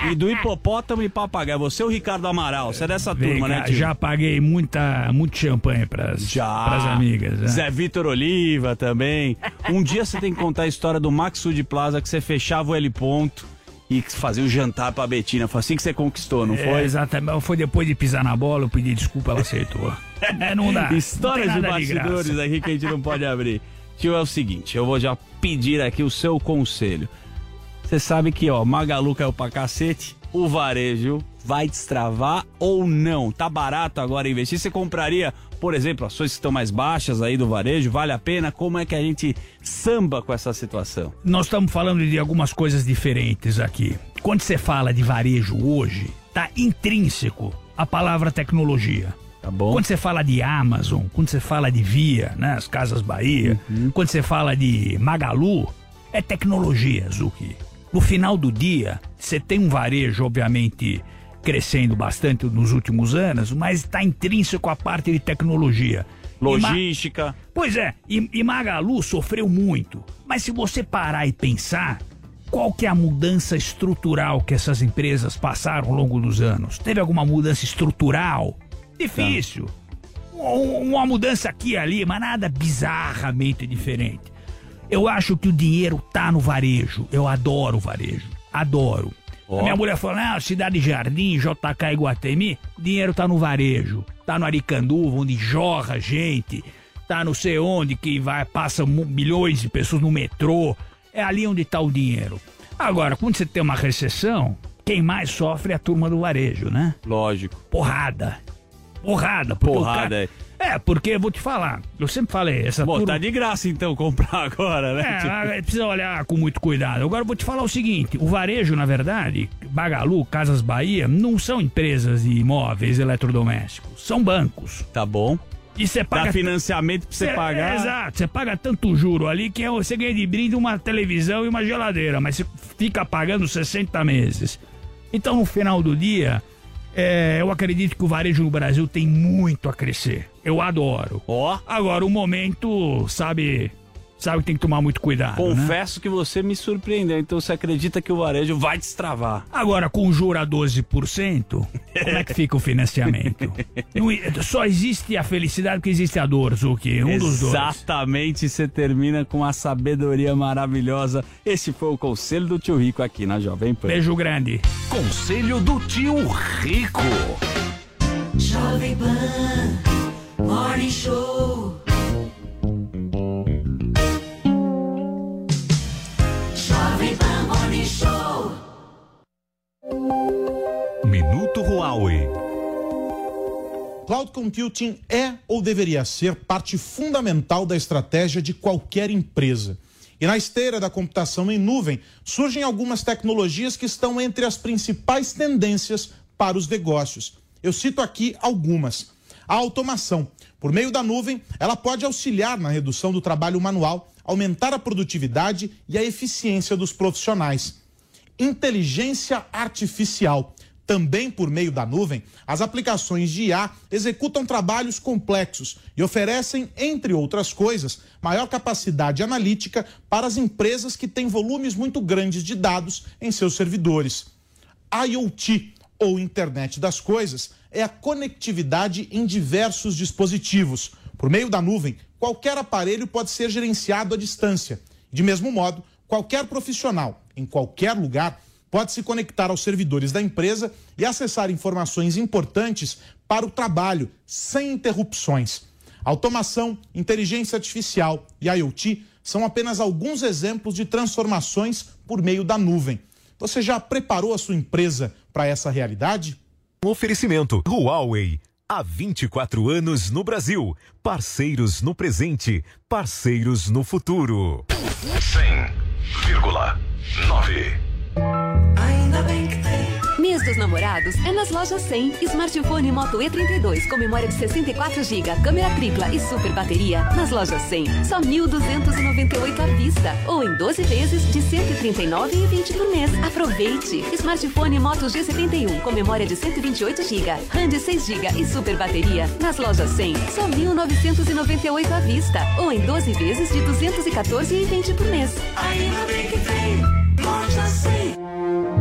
e do hipopótamo e papagaio. Você é o Ricardo Amaral, você é dessa Vem turma, cá, né, tio? Já paguei muita, muito champanhe pras, pras amigas. né? Zé Vitor Oliva também. Um dia você tem que contar a história do Maxud Plaza que você fechava o L ponto e fazia o jantar pra Betina. Foi assim que você conquistou, não É, foi? exatamente. Foi depois de pisar na bola, eu pedi desculpa, ela aceitou. É, não dá. Histórias não de bastidores graça. aqui que a gente não pode abrir. Tio, é o seguinte, eu vou já pedir aqui o seu conselho. Você sabe que, ó, Magalu caiu pra cacete, o varejo vai destravar ou não? Tá barato agora investir? Você compraria, por exemplo, ações que estão mais baixas aí do varejo? Vale a pena? Como é que a gente samba com essa situação? Nós estamos falando de algumas coisas diferentes aqui. Quando você fala de varejo hoje, tá intrínseco a palavra tecnologia. Tá bom. Quando você fala de Amazon, quando você fala de Via, né, as Casas Bahia, Uhum. quando você fala de Magalu, é tecnologia, Zuki. No final do dia, você tem um varejo, obviamente, crescendo bastante nos últimos anos, mas está intrínseco a parte de tecnologia. E Ma- Logística. Pois é, e, e Magalu sofreu muito. Mas se você parar e pensar, qual que é a mudança estrutural que essas empresas passaram ao longo dos anos? Teve alguma mudança estrutural? Difícil. Um- Uma mudança aqui e ali, mas nada bizarramente diferente. Eu acho que o dinheiro tá no varejo. Eu adoro o varejo. Adoro. Ó. A minha mulher falou: ah, Cidade Jardim, JK Iguatemi, o dinheiro tá no varejo. Tá no Aricanduva, onde jorra gente. Tá não sei onde que vai, passa milhões de pessoas no metrô. É ali onde tá o dinheiro. Agora, quando você tem uma recessão, quem mais sofre é a turma do varejo, né? Lógico. Porrada. Porrada. Porrada, cara- é. É, porque eu vou te falar, eu sempre falei, essa Bom, turma... tá de graça então comprar agora, né? É, ah, precisa olhar com muito cuidado. Agora eu vou te falar o seguinte: o varejo, na verdade, Bagalu, Casas Bahia, não são empresas de imóveis eletrodomésticos, são bancos. Tá bom. E você paga. Dá financiamento pra você Cê- pagar. é, exato, você paga tanto juro ali que é- você ganha de brinde uma televisão e uma geladeira, mas você fica pagando 60 meses. Então, no final do dia, é, eu acredito que o varejo no Brasil tem muito a crescer. Eu adoro. Ó. Agora, o momento, sabe, sabe que tem que tomar muito cuidado. né? Confesso que você me surpreendeu. Então você acredita que o varejo vai destravar? Agora, com juro a 12%, como é que fica o financiamento? Não só existe a felicidade porque existe a dor, Zuki. Um dos dois. Exatamente, você termina com a sabedoria maravilhosa. Esse foi o conselho do tio Rico aqui na Jovem Pan. Beijo grande. Conselho do tio Rico. Jovem Pan Morning Show. Jovem Pan Morning Show. Minuto Huawei. Cloud computing é ou deveria ser parte fundamental da estratégia de qualquer empresa. E na esteira da computação em nuvem, surgem algumas tecnologias que estão entre as principais tendências para os negócios. Eu cito aqui algumas. A automação. Por meio da nuvem, ela pode auxiliar na redução do trabalho manual, aumentar a produtividade e a eficiência dos profissionais inteligência artificial. Também por meio da nuvem, as aplicações de IA executam trabalhos complexos e oferecem, entre outras coisas, maior capacidade analítica para as empresas que têm volumes muito grandes de dados em seus servidores. IoT, ou Internet das Coisas, é a conectividade em diversos dispositivos. Por meio da nuvem, qualquer aparelho pode ser gerenciado à distância. De mesmo modo, qualquer profissional, em qualquer lugar, pode se conectar aos servidores da empresa e acessar informações importantes para o trabalho, sem interrupções. Automação, inteligência artificial e IoT são apenas alguns exemplos de transformações por meio da nuvem. Você já preparou a sua empresa para essa realidade? Oferecimento Huawei. Há 24 anos no Brasil. Parceiros no presente, parceiros no futuro. 100,9. Tem dos namorados é nas lojas 100. Smartphone Moto E32 com memória de 64 GB, câmera tripla e super bateria. Nas lojas 100, só 1.298 à vista. Ou em 12 vezes de 139,20 por mês. Aproveite! Smartphone Moto G71 com memória de 128 GB, RAM de 6 GB e super bateria. Nas lojas 100, só 1.998 à vista. Ou em 12 vezes de 214,20 por mês. Ainda bem que tem loja 100.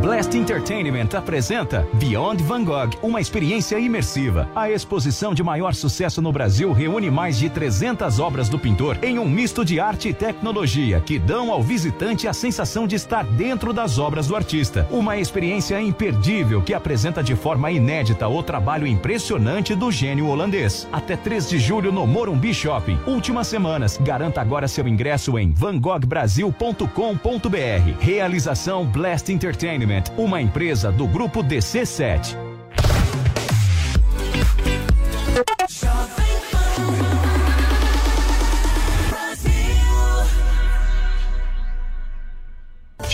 Blast Entertainment apresenta Beyond Van Gogh, uma experiência imersiva. A exposição de maior sucesso no Brasil reúne mais de 300 obras do pintor em um misto de arte e tecnologia que dão ao visitante a sensação de estar dentro das obras do artista. Uma experiência imperdível que apresenta de forma inédita o trabalho impressionante do gênio holandês. Até 3 de julho no Morumbi Shopping. Últimas semanas. Garanta agora seu ingresso em vangoghbrasil.com.br. Realização Blast Entertainment, uma empresa do grupo DC7.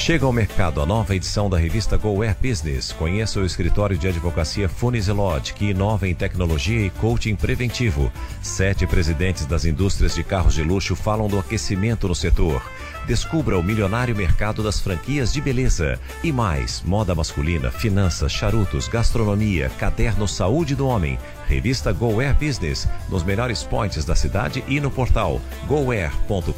Chega ao mercado a nova edição da revista Go Air Business. Conheça o escritório de advocacia Funes Lodge, que inova em tecnologia e coaching preventivo. Sete presidentes das indústrias de carros de luxo falam do aquecimento no setor. Descubra o milionário mercado das franquias de beleza. E mais, moda masculina, finanças, charutos, gastronomia, caderno Saúde do Homem. Revista Go Air Business, nos melhores points da cidade e no portal goair.com.br.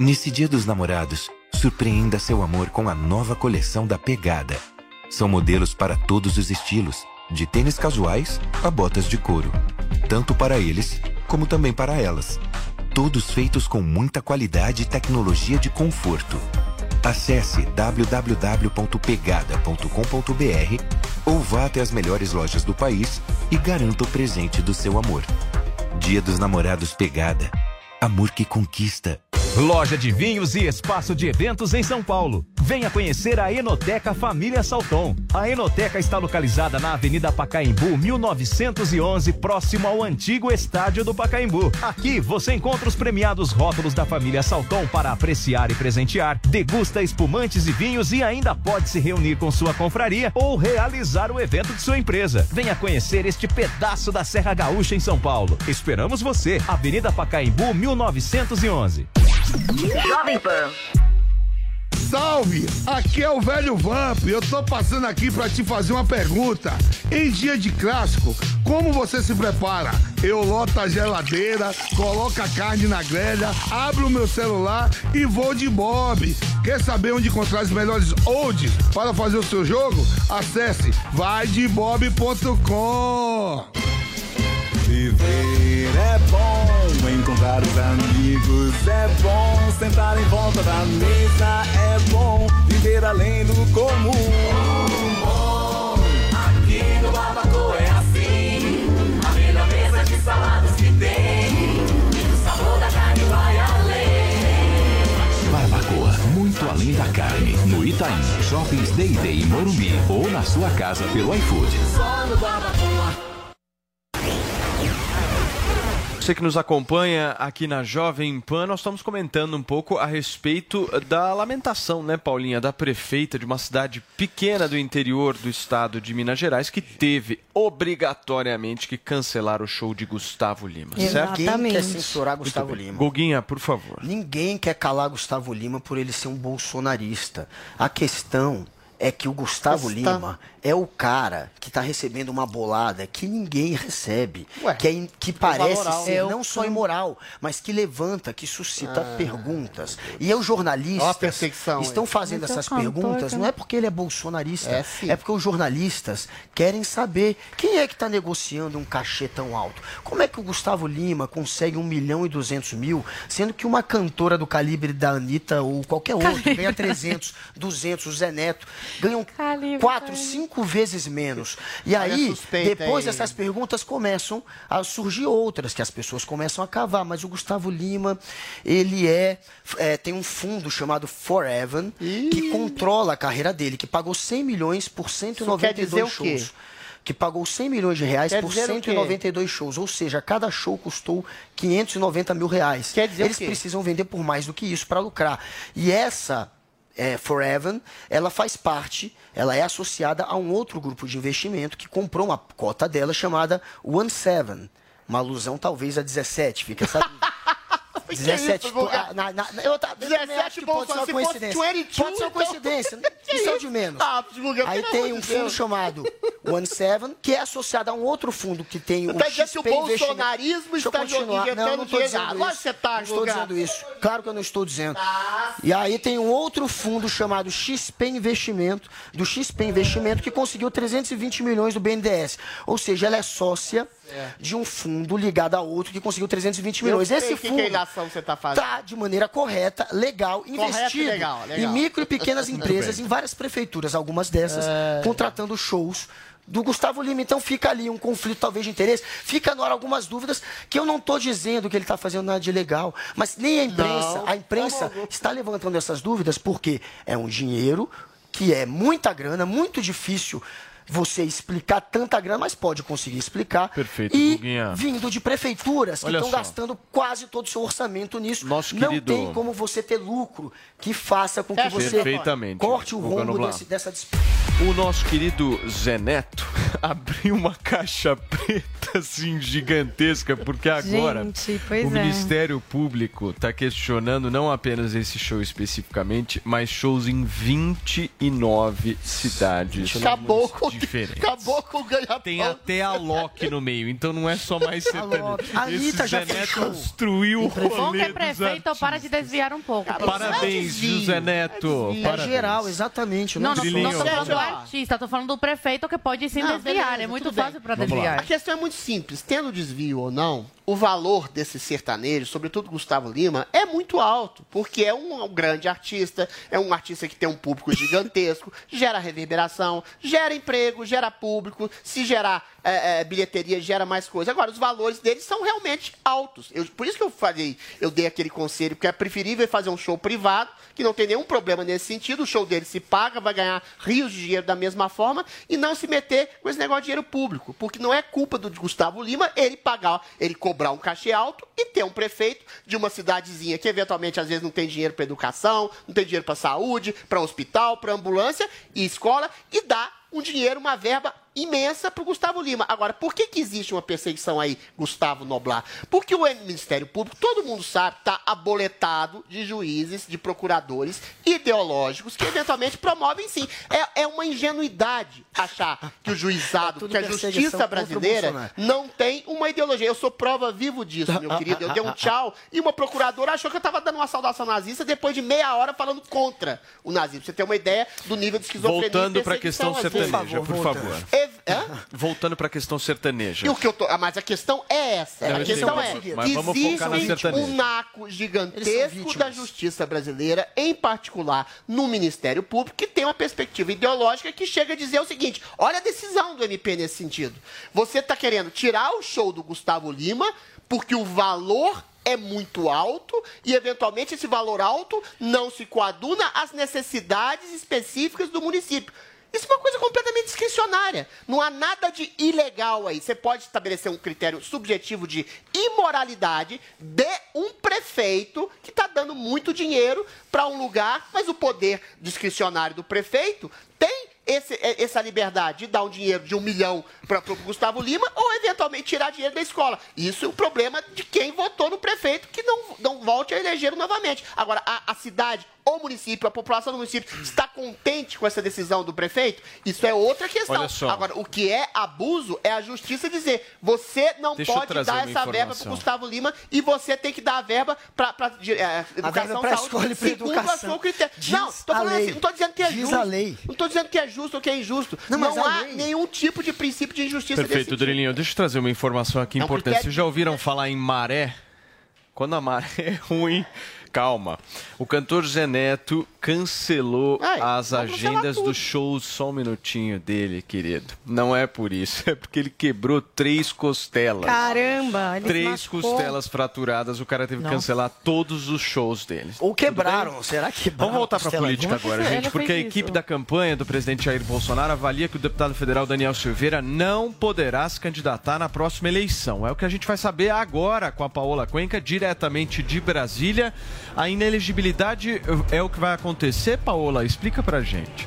Nesse Dia dos Namorados, surpreenda seu amor com a nova coleção da Pegada. São modelos para todos os estilos, de tênis casuais a botas de couro. Tanto para eles, como também para elas. Todos feitos com muita qualidade e tecnologia de conforto. Acesse www.pegada.com.br ou vá até as melhores lojas do país e garanta o presente do seu amor. Dia dos Namorados Pegada. Amor que conquista. Loja de vinhos e espaço de eventos em São Paulo. Venha conhecer a Enoteca Família Salton. A Enoteca está localizada na Avenida Pacaembu, 1911, próximo ao antigo estádio do Pacaembu. Aqui você encontra os premiados rótulos da família Salton para apreciar e presentear, degusta espumantes e vinhos e ainda pode se reunir com sua confraria ou realizar o evento de sua empresa. Venha conhecer este pedaço da Serra Gaúcha em São Paulo. Esperamos você. Avenida Pacaembu, 1911. Jovem Pan. Salve! Aqui é o velho Vamp e eu tô passando aqui pra te fazer uma pergunta. Em dia de clássico, como você se prepara? Eu loto a geladeira, coloco a carne na grelha, abro o meu celular e vou de Bob. Quer saber onde encontrar os melhores odds para fazer o seu jogo? Acesse vaidebob.com. Viver é bom, encontrar os amigos é bom, sentar em volta da mesa é bom, viver além do comum. Aqui no Barbacoa é assim, a melhor mesa de saladas que tem. E o sabor da carne vai além. Barbacoa, muito além da carne. No Itaim, Shoppings Day Day em Morumbi ou na sua casa pelo iFood. Só no Barbacoa. Você que nos acompanha aqui na Jovem Pan, nós estamos comentando um pouco a respeito da lamentação, né, Paulinha, da prefeita de uma cidade pequena do interior do estado de Minas Gerais que teve obrigatoriamente que cancelar o show de Gustavo Lima. certo? Ninguém quer censurar Gustavo Lima. Guguinha, por favor. Ninguém quer calar Gustavo Lima por ele ser um bolsonarista. A questão é que o Gustavo Está- Lima é o cara que está recebendo uma bolada que ninguém recebe, que, é in- que parece valoral. ser É não só imoral, mas que levanta, que suscita Ah. perguntas. E os jornalistas estão fazendo Mas é o essas cantor, perguntas, não é porque ele é bolsonarista, É, é, porque os jornalistas querem saber quem é que está negociando um cachê tão alto. Como é que o Gustavo Lima consegue um milhão e duzentos mil, sendo que uma cantora do calibre da Anitta ou qualquer outro ganha 300, 200, o Zé Neto, ganham quatro, cinco vezes menos. E Olha aí, depois aí. essas perguntas começam a surgir outras, que as pessoas começam a cavar. Mas o Gustavo Lima, ele é, é, tem um fundo chamado Forever, que controla a carreira dele, que pagou 100 milhões por quer dizer 192 o quê? shows. Que pagou 100 milhões de reais Quer por dizer o quê? 192 shows. Ou seja, cada show custou 590 mil reais. Quer dizer o Eles quê? precisam vender por mais do que isso para lucrar. E essa é, Forever, ela faz parte, ela é associada a um outro grupo de investimento que comprou uma cota dela chamada One Seven. Uma alusão talvez a 17, fica dúvida. 17, pô, ah, na, na, eu, tá, eu também acho que pode ser uma coincidência. 22, Pode ser uma coincidência. Isso é o de menos. Ah, Aí tem um fundo chamado One Seven, que é associado a um outro fundo que tem o Tá dizendo que o XP Investimento. bolsonarismo está continuar. Não, não estou dizendo isso. você tá, não estou dizendo isso. Claro que eu não estou dizendo. E aí tem um outro fundo chamado XP Investimento, do XP Investimento, que conseguiu 320 milhões do BNDES. Ou seja, ela é sócia de um fundo ligado a outro que conseguiu 320 milhões. Eu Esse que fundo você tá fazendo. está de maneira correta, legal, Correto investido legal, legal. em micro e pequenas empresas, em várias prefeituras, algumas dessas, É. contratando shows do Gustavo Lima. Então fica ali um conflito talvez de interesse, fica no ar algumas dúvidas que eu não estou dizendo que ele está fazendo nada de legal, mas nem a imprensa, Não, a imprensa está levantando essas dúvidas porque é um dinheiro que é muita grana, muito difícil você explicar tanta grana, mas pode conseguir explicar. Perfeito, e Guguinha. vindo de prefeituras que Olha estão só. gastando quase todo o seu orçamento nisso. Nosso não querido- tem como você ter lucro que faça com que É, você Perfeitamente, corte o Guga rombo Noblar. desse- dessa disputa. O nosso querido Zé Neto abriu uma caixa preta assim gigantesca, porque agora Gente, pois o é. Ministério Público está questionando não apenas esse show especificamente, mas shows em 29 cidades Acabou com, diferentes. acabou com o ganha Tem até a Loki no meio, então não é só mais sertanejo. A Anitta já Zé Neto fechou. destruiu o Bom que rolê é prefeito, para de desviar um pouco. Parabéns, José Neto. É Parabéns. geral, exatamente. Não, não, não tô falando do artista, tô falando do prefeito que pode sim Não, desviar. beleza, é muito fácil para desviar. A questão é muito simples. Tendo desvio ou não, o valor desse sertanejo, sobretudo Gustavo Lima, é muito alto, porque é um, um grande artista, é um artista que tem um público gigantesco, gera reverberação, gera emprego, gera público, se gerar é, é, bilheteria, gera mais coisa. Agora, os valores deles são realmente altos. Eu- por isso que eu falei, eu dei aquele conselho, porque é preferível fazer um show privado, que não tem nenhum problema nesse sentido, o show dele se paga, vai ganhar rios de dinheiro da mesma forma, e não se meter com esse negócio de dinheiro público, porque não é culpa do Gustavo Lima ele pagar, ele cobrar um cachê alto e ter um prefeito de uma cidadezinha que eventualmente às vezes não tem dinheiro para educação, não tem dinheiro para saúde, para hospital, para ambulância e escola e dar um dinheiro, uma verba imensa para o Gustavo Lima. Agora, por que, que existe uma perseguição aí, Gustavo Noblar? Porque o Ministério Público, todo mundo sabe, está aboletado de juízes, de procuradores ideológicos que eventualmente promovem sim. É, é uma ingenuidade achar que o juizado, tudo que a justiça brasileira não tem uma ideologia. Eu sou prova vivo disso, meu querido. Eu dei um tchau e uma procuradora achou que eu estava dando uma saudação nazista depois de meia hora falando contra o nazismo. Pra você ter uma ideia do nível de esquizofrenia Voltando para a questão perseguição, às vezes. sertaneja, por favor. Hã? Voltando para a questão sertaneja. E o que eu tô, ah, mas a questão é essa. Não, a questão é mas- mas vamos existe focar na sertaneja. um naco gigantesco da justiça brasileira, em particular no Ministério Público, que tem uma perspectiva ideológica que chega a dizer o seguinte: olha a decisão do MP nesse sentido. Você está querendo tirar o show do Gustavo Lima porque o valor é muito alto e, eventualmente, esse valor alto não se coaduna às necessidades específicas do município. Isso é uma coisa completamente discricionária. Não há nada de ilegal aí. Você pode estabelecer um critério subjetivo de imoralidade de um prefeito que está dando muito dinheiro para um lugar, mas o poder discricionário do prefeito tem esse- é- essa liberdade de dar um dinheiro de um milhão para o Gustavo Lima ou eventualmente tirar dinheiro da escola. Isso é o problema de quem votou no prefeito que não, não volte a eleger novamente. Agora, a, a cidade, o município, a população do município está contente com essa decisão do prefeito? Isso é outra questão. Olha só. Agora, o que é abuso é a justiça dizer você não Deixa pode dar essa verba para. Gustavo Lima e você tem que dar a verba para é, educação, pra saúde, e segundo educação. a sua critério. Diz não, tô falando a lei. assim, não tô dizendo que é Diz justo. a lei. Não tô dizendo que é justo ou que é injusto. Não, Não, a há lei- nenhum tipo de princípio de injustiça Perfeito, desse tipo. Dorilinho. Deixa eu trazer uma informação aqui É importante. Vocês já ouviram falar em maré? Quando a maré é ruim, calma. O cantor Zé Neto cancelou Ai, as agendas do show só um minutinho dele, querido. Não é por isso, é porque ele quebrou três costelas. Caramba, ele Três machucou. costelas fraturadas, o cara teve que cancelar todos os shows dele. Ou quebraram, será que quebraram? Vamos voltar para a política agora, gente, porque a isso. equipe da campanha do presidente Jair Bolsonaro avalia que o deputado federal Daniel Silveira não poderá se candidatar na próxima eleição. É o que a gente vai saber agora com a Paola Cuenca, diretamente de Brasília. A inelegibilidade é o que vai acontecer Paola? Explica pra gente.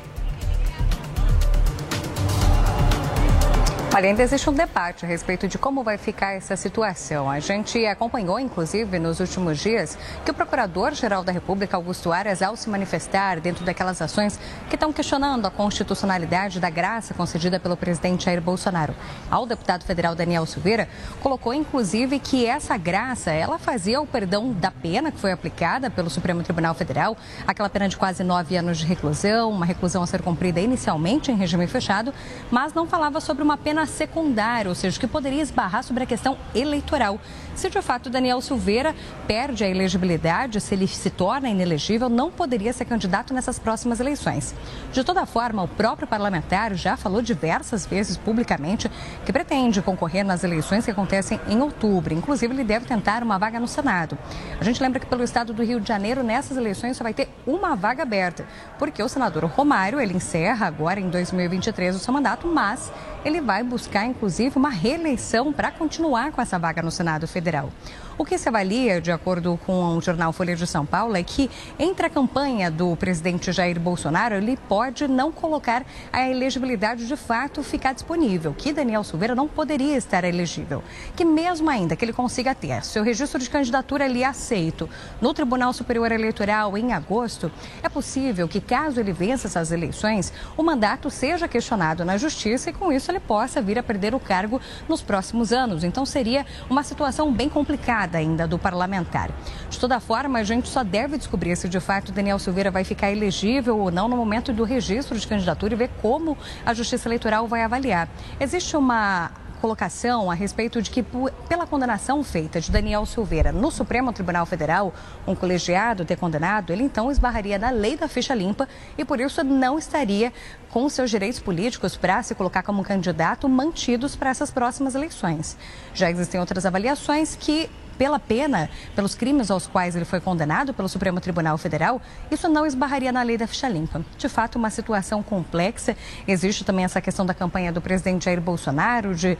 Olha, ainda existe um debate a respeito de como vai ficar essa situação. A gente acompanhou, inclusive, nos últimos dias, que o Procurador-Geral da República, Augusto Aras, ao se manifestar dentro daquelas ações que estão questionando a constitucionalidade da graça concedida pelo presidente Jair Bolsonaro ao deputado federal Daniel Silveira, colocou, inclusive, que essa graça, ela fazia o perdão da pena que foi aplicada pelo Supremo Tribunal Federal, aquela pena de quase nove anos de reclusão, uma reclusão a ser cumprida inicialmente em regime fechado, mas não falava sobre uma pena secundária, ou seja, que poderia esbarrar sobre a questão eleitoral. Se de fato Daniel Silveira perde a elegibilidade, se ele se torna inelegível, não poderia ser candidato nessas próximas eleições. De toda forma, o próprio parlamentar já falou diversas vezes publicamente que pretende concorrer nas eleições que acontecem em outubro. Inclusive, ele deve tentar uma vaga no Senado. A gente lembra que pelo estado do Rio de Janeiro, nessas eleições só vai ter uma vaga aberta, porque o senador Romário, ele encerra agora em 2023 o seu mandato, mas ele vai buscar, inclusive, uma reeleição para continuar com essa vaga no Senado Federal. O que se avalia, de acordo com o jornal Folha de São Paulo, é que entre a campanha do presidente Jair Bolsonaro, ele pode não colocar a elegibilidade de fato ficar disponível, que Daniel Silveira não poderia estar elegível. Que mesmo ainda que ele consiga ter seu registro de candidatura ali aceito no Tribunal Superior Eleitoral em agosto, é possível que, caso ele vença essas eleições, o mandato seja questionado na Justiça e, com isso, ele possa vir a perder o cargo nos próximos anos. Então, seria uma situação bem complicada ainda do parlamentar. De toda forma, a gente só deve descobrir se de fato Daniel Silveira vai ficar elegível ou não no momento do registro de candidatura e ver como a Justiça Eleitoral vai avaliar. Existe uma colocação a respeito de que, pela condenação feita de Daniel Silveira no Supremo Tribunal Federal, um colegiado ter condenado, ele então esbarraria na lei da ficha limpa e, por isso, não estaria com seus direitos políticos para se colocar como candidato mantidos para essas próximas eleições. Já existem outras avaliações que pela pena, pelos crimes aos quais ele foi condenado pelo Supremo Tribunal Federal, isso não esbarraria na lei da ficha limpa. De fato, uma situação complexa. Existe também essa questão da campanha do presidente Jair Bolsonaro de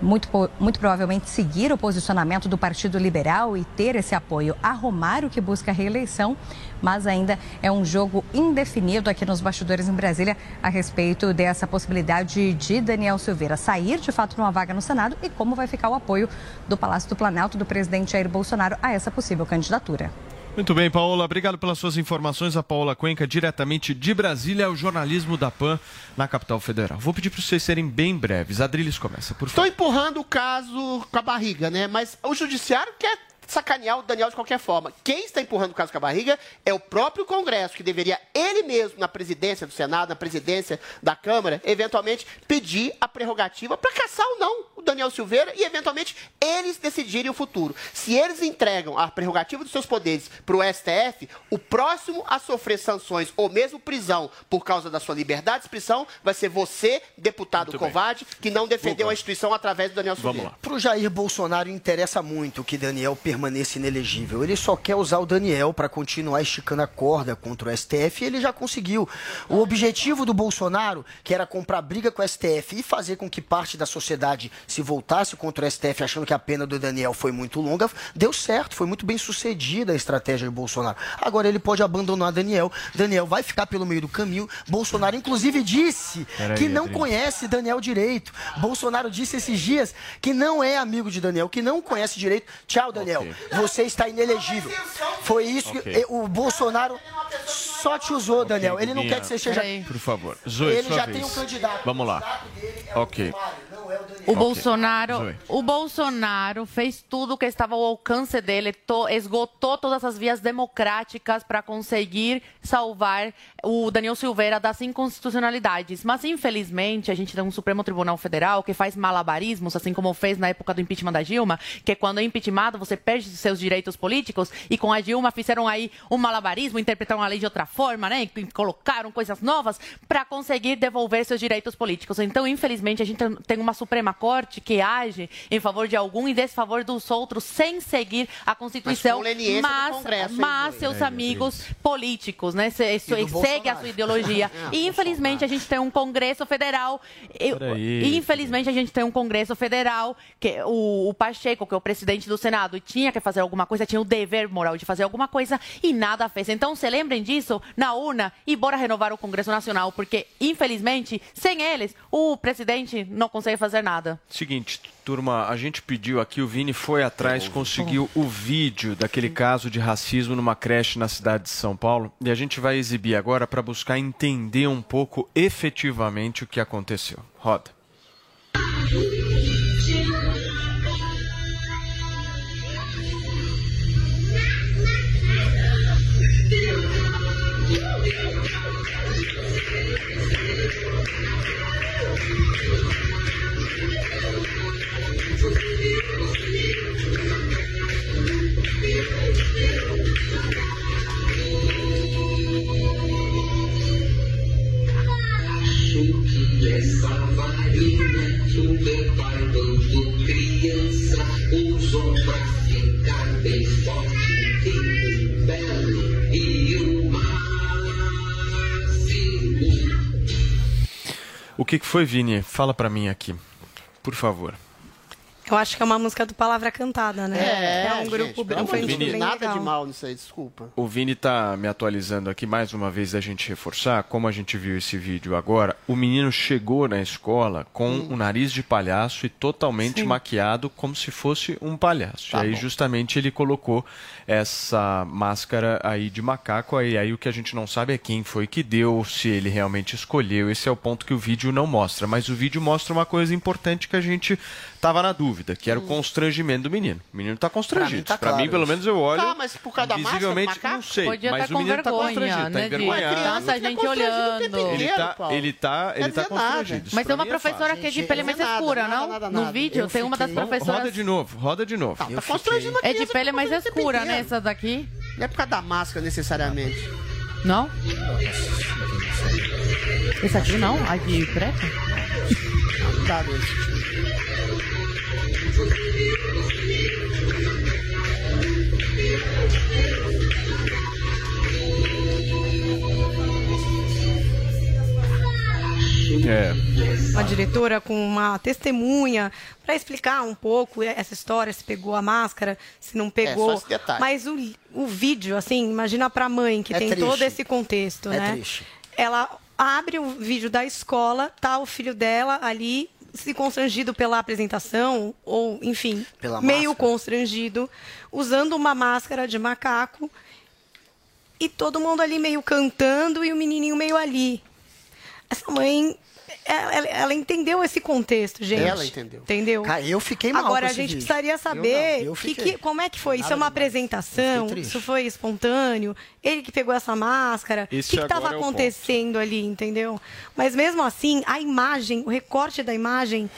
muito, muito provavelmente seguir o posicionamento do Partido Liberal e ter esse apoio a Romário, que busca a reeleição, mas ainda é um jogo indefinido aqui nos bastidores em Brasília a respeito dessa possibilidade de Daniel Silveira sair de fato numa vaga no Senado e como vai ficar o apoio do Palácio do Planalto do presidente Jair Bolsonaro a essa possível candidatura. Muito bem, Paola. Obrigado pelas suas informações. A Paola Cuenca, diretamente de Brasília, é o jornalismo da PAN na capital federal. Vou pedir para vocês serem bem breves. Adriles começa, por Estou favor. empurrando o caso com a barriga, né? Mas o judiciário quer sacanear o Daniel de qualquer forma. Quem está empurrando o caso com a barriga é o próprio Congresso, que deveria ele mesmo, na presidência do Senado, na presidência da Câmara, eventualmente pedir a prerrogativa para caçar ou não o Daniel Silveira e, eventualmente, eles decidirem o futuro. Se eles entregam a prerrogativa dos seus poderes para o STF, o próximo a sofrer sanções ou mesmo prisão por causa da sua liberdade de expressão vai ser você, deputado Muito bem. covarde, que não defendeu a instituição através do Daniel Silveira. Para o Jair Bolsonaro interessa muito que Daniel permaneça inelegível. Ele só quer usar o Daniel para continuar esticando a corda contra o STF e ele já conseguiu. O objetivo do Bolsonaro, que era comprar briga com o STF e fazer com que parte da sociedade se voltasse contra o STF achando que a pena do Daniel foi muito longa, deu certo, foi muito bem sucedida a estratégia do Bolsonaro. Agora ele pode abandonar Daniel. Daniel vai ficar pelo meio do caminho. Bolsonaro, inclusive, disse Peraí, que não conhece Daniel direito. Bolsonaro disse esses dias que não é amigo de Daniel, que não conhece direito. Tchau, Daniel. Você está inelegível. Foi isso Ok. que o Bolsonaro só te usou, Daniel. Ele não quer que você seja. Por favor. Zoe, Ele já vez. tem um candidato. Vamos lá. Ok. O Ok. Bolsonaro, Zoe. o Bolsonaro fez tudo o que estava ao alcance dele, to- esgotou todas as vias democráticas para conseguir salvar o Daniel Silveira das inconstitucionalidades. Mas infelizmente a gente tem um Supremo Tribunal Federal que faz malabarismos, assim como fez na época do impeachment da Dilma, que quando é impeachmentado você perde seus direitos políticos e com a Dilma fizeram aí um malabarismo, interpretaram a lei de outra forma, né? E colocaram coisas novas para conseguir devolver seus direitos políticos. Então, infelizmente, a gente tem uma Suprema corte que age em favor de algum e desfavor dos outros sem seguir a Constituição, do mas, Congresso, mas seus É, amigos políticos, né? Se, se- segue a sua ideologia. Ah, e infelizmente a gente tem um Congresso Federal. e- e, infelizmente a gente tem um Congresso Federal que o, o Pacheco, que é o presidente do Senado, tinha que fazer alguma coisa, tinha o dever moral de fazer alguma coisa e nada fez. Então se lembrem disso na urna e bora renovar o Congresso Nacional, porque infelizmente sem eles o presidente não consegue fazer nada. Seguinte, turma, a gente pediu aqui, o Vini foi atrás, conseguiu o vídeo daquele caso de racismo numa creche na cidade de São Paulo e a gente vai exibir agora para buscar entender um pouco efetivamente o que aconteceu. Roda. Essa varinha super quando criança usou pra ficar bem forte, rico, belo e o máximo. O que que foi, Vini? Fala para mim aqui, por favor. Eu acho que é uma música do Palavra Cantada, né? É, um gente, grupo de infantil Deus, bem nada legal. de mal nisso aí, desculpa. O Vini tá me atualizando aqui mais uma vez da gente reforçar, como a gente viu esse vídeo agora, o menino chegou na escola com o nariz de palhaço e totalmente Sim. maquiado como se fosse um palhaço. Tá e aí bom. justamente ele colocou essa máscara aí de macaco, aí, aí o que a gente não sabe é quem foi que deu, se ele realmente escolheu. Esse é o ponto que o vídeo não mostra, mas o vídeo mostra uma coisa importante que a gente tava na dúvida, que era o constrangimento do menino. O menino tá constrangido. tá Pra claro mim, pelo isso. menos eu olho. Tá, mas por causa da máscara do visivelmente macaco? não sei, Podia mas estar o com menino tá vergonha, constrangido, tá né, de envergonhado. tanta gente olhando. Ele tá, ele tá, ele tá constrangido. Isso Mas pra tem uma mim é professora que é de pele mais escura, não? No vídeo tem uma das professoras. Roda de novo, roda de novo. Tá constrangendo a É de pele mais tá tempo escura, né? inteiro. Essa daqui. Não é por causa da máscara necessariamente. Não? Essa aqui não? A de preta? Não dá. É. Uma diretora com uma testemunha para explicar um pouco essa história, se pegou a máscara, se não pegou. É, só esse detalhe. Mas o, o vídeo, assim, imagina para a mãe que É tem triste. todo esse contexto, É né? triste. Ela abre o vídeo da escola, tá o filho dela ali se constrangido pela apresentação ou, enfim, Pela meio constrangido, usando uma máscara de macaco e todo mundo ali meio cantando e o menininho meio ali. Essa mãe, ela, ela- entendeu esse contexto, gente. Ela entendeu. Entendeu? Cara, eu fiquei mal Agora com a gente vídeo. precisaria Eu saber não, eu que, fiquei. que- como é que foi. Isso Nada é uma demais. apresentação? Eu. Isso foi espontâneo? Ele que pegou essa máscara? O que estava é o ponto. acontecendo ali, entendeu? Mas mesmo assim, a imagem, o recorte da imagem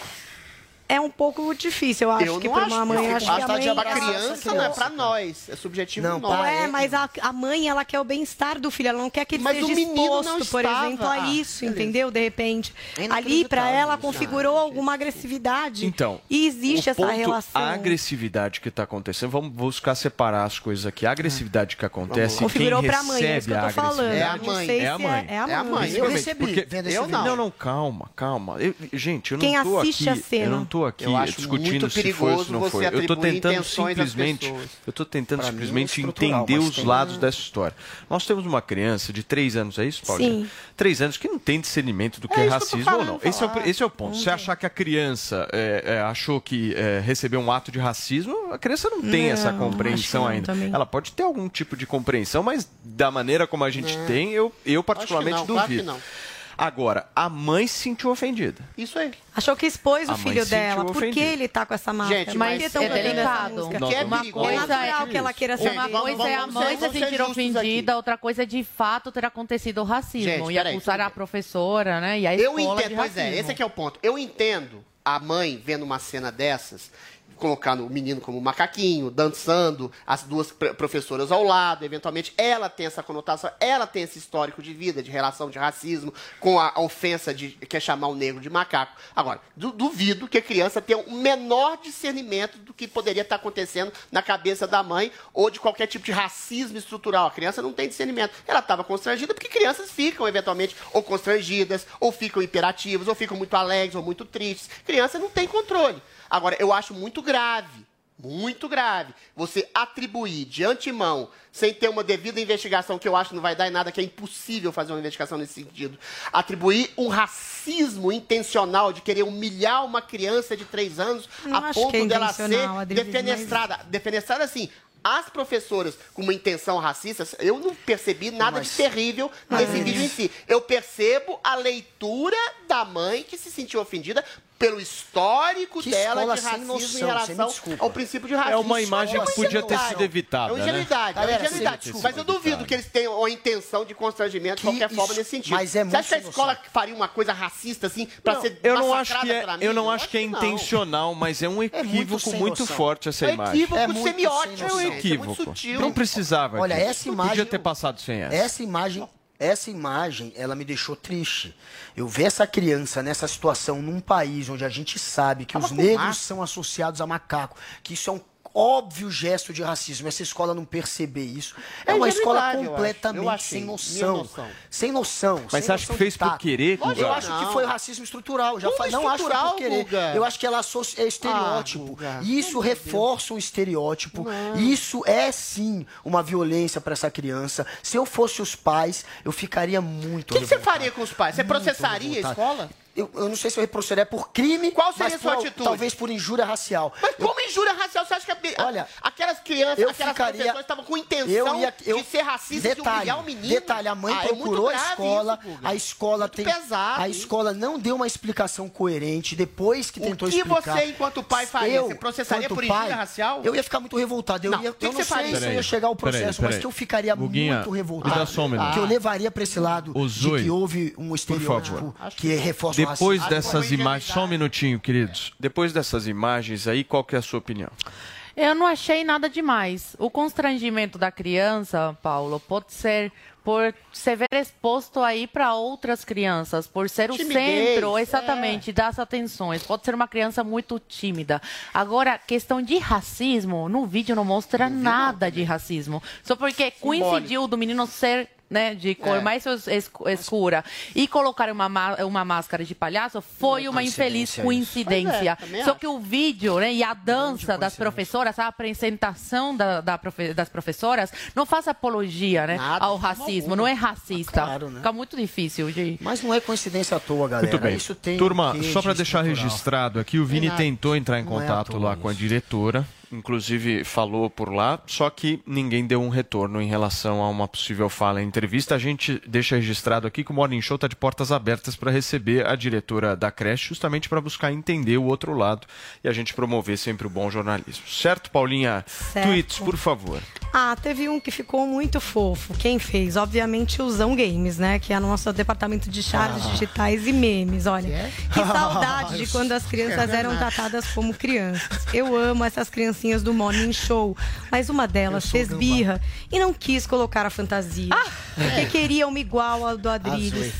é um pouco difícil, eu acho eu que para acho. uma mãe. eu acho que a mãe que pra ela- criança não é pra nós. É subjetivo não, nosso. é, mas a, a mãe, ela quer o bem-estar do filho, ela não quer que ele Mas seja exposto, por estava. exemplo, a Ah, isso, beleza. entendeu? De repente. É Ali, pra ela, configurou alguma agressividade. Então, E existe o essa ponto, relação. A agressividade que está acontecendo, vamos buscar separar as coisas aqui. A agressividade que acontece, quem Configurou pra recebe mãe, é isso que eu a tô falando. É a mãe. É a Não sei mãe. se é- é a É a mãe. mãe. Eu recebi, porque- eu não. Não, não, calma, calma. Eu- gente, eu Quem não tô assiste aqui, a cena. eu não tô aqui Eu acho discutindo muito se foi ou perigoso se não você foi. Eu tô atribuir tentando simplesmente, eu tô tentando Pra é simplesmente estrutural, entender os tem- lados dessa história. Nós temos uma criança de três anos, é isso, Paulinho? Sim. Três anos que não tem discernimento do que É é, racismo ou não. Esse é, o, esse é o ponto. Se achar que a criança é, é, achou que é, recebeu um ato de racismo, a criança não tem Não, essa compreensão ainda. também. Ela pode ter algum tipo de compreensão, mas da maneira como a gente É. tem, eu, eu particularmente não, claro que duvido. não. Agora, a mãe se sentiu ofendida. Isso aí. Achou que expôs A o filho dela. Por que ofendida. ele tá com essa máscara? Gente, mas que tão é delicado. Que é Uma perigoso. É coisa natural é que ela queira Uma saber. coisa é a vamos mãe ser- se vamos ser sentir ofendida, aqui. outra coisa é de fato ter acontecido o racismo Gente, e acusar tudo a professora, né? E a Eu escola entendo, de pois é, esse aqui é o ponto. Eu entendo a mãe vendo uma cena dessas, colocando o menino como macaquinho, dançando, as duas pr- professoras ao lado, eventualmente ela tem essa conotação, ela tem esse histórico de vida, de relação de racismo, com a, a ofensa de quer chamar o negro de macaco. Agora, du- duvido que a criança tenha o menor discernimento do que poderia estar acontecendo na cabeça da mãe ou de qualquer tipo de racismo estrutural. A criança não tem discernimento. Ela estava constrangida porque crianças ficam, eventualmente, ou constrangidas, ou ficam imperativas, ou ficam muito alegres, ou muito tristes. Criança não tem controle. Agora, eu acho muito grave, muito grave, você atribuir de antemão, sem ter uma devida investigação, que eu acho que não vai dar em nada, que é impossível fazer uma investigação nesse sentido, atribuir um racismo intencional de querer humilhar uma criança de três anos Não a ponto é dela ser defenestrada. Defenestrada, assim. As professoras com uma intenção racista, eu não percebi nada Mas- de terrível nesse Mas- vídeo em si. Eu percebo a leitura da mãe que se sentiu ofendida pelo histórico Que dela de racismo noção, em relação ao princípio de racismo. É uma imagem que podia ter sido evitada, É uma né? ingenuidade, é uma ingenuidade. Mas eu duvido que eles tenham a intenção de constrangimento de qualquer forma nesse sentido. mas é Você acha que a muito escola faria uma coisa racista assim pra Não, ser eu não acho que é, pela eu não acho que é não. intencional, mas é um equívoco sem muito, forte essa É imagem. equívoco É muito semiótico, É um noção. gente, é muito equívoco. sutil. Não precisava. Olha, essa imagem- Podia ter passado sem essa. Essa imagem, essa imagem, ela me deixou triste. Eu ver essa criança nessa situação num país onde a gente sabe que Tava os com negros são associados a macaco, que isso é um óbvio gesto de racismo. Essa escola não perceber isso. É, É uma escola eu acho. completamente Eu achei. sem noção. noção. Sem noção. Mas sem você acha que fez por querer, Guga? Eu acho que Não. foi racismo estrutural. Já falei, não acho que foi estrutural, por querer. Guga? Eu acho que ela associa- é estereótipo. E isso reforça um estereótipo. Isso é sim uma violência para essa criança. Se eu fosse os pais, eu ficaria muito O que, que você faria com os pais? Você Muito processaria a revoltado. Eu, eu não sei se eu processaria por crime. Qual seria mas a sua por- atitude? Talvez por injúria racial. Mas como injúria racial, você acha que a- Olha, aquelas crianças, eu aquelas ficaria- professoras estavam com intenção eu ia- eu- de ser racistas e detalhe, humilhar o menino? Detalhe, a mãe Ah, é muito procurou a grave escola, isso, a escola tem pesado a escola não deu uma explicação coerente depois que O tentou que explicar. você, enquanto pai, faria? Eu, Você processaria por injúria pai, racial? Eu ia ficar muito revoltado. Eu, Não, ia, o que eu que não você sei faria? se eu ia chegar ao processo, mas que eu ficaria muito revoltado. que eu levaria para esse lado de que houve um estereótipo que reforça o Depois dessas imagens, só um minutinho, queridos. Depois dessas imagens aí, qual que é a sua opinião? Eu não achei nada demais. O constrangimento da criança, Paulo, pode ser por se ver exposto aí para outras crianças, por ser o Timidez, centro, é. exatamente, das atenções. Pode ser uma criança muito tímida. Agora, questão de racismo, no vídeo não mostra nada de racismo. Só porque coincidiu do menino ser né, de cor É. mais es- es- escura e colocar uma, ma- uma máscara de palhaço foi uma infeliz coincidência é, Só que o vídeo né, e a dança das professoras, a apresentação da, da profe- das professoras, não faz apologia né, Nada, ao racismo, não é racista. Claro, né? Fica muito difícil de. Mas não é coincidência à toa, galera. Muito bem. Isso tem Turma, só para deixar registrado aqui, o Vini tentou entrar em Não é contato toa lá com a isso. diretora, inclusive falou por lá, só que ninguém deu um retorno em relação a uma possível fala em entrevista. A gente deixa registrado aqui que o Morning Show está de portas abertas para receber a diretora da creche, justamente para buscar entender o outro lado e a gente promover sempre o bom jornalismo. Certo, Paulinha? Certo. Tweets, por favor. Ah, teve um que ficou muito fofo. Quem fez? Obviamente, o Zão Games, né? Que é o nosso departamento de charges Ah. digitais e memes. Olha, que saudade de quando as crianças É eram tratadas como crianças. Eu amo essas criancinhas do Morning Show, mas uma delas fez gambá. birra e não quis colocar a fantasia. Porque queria uma igual ao do Adriles.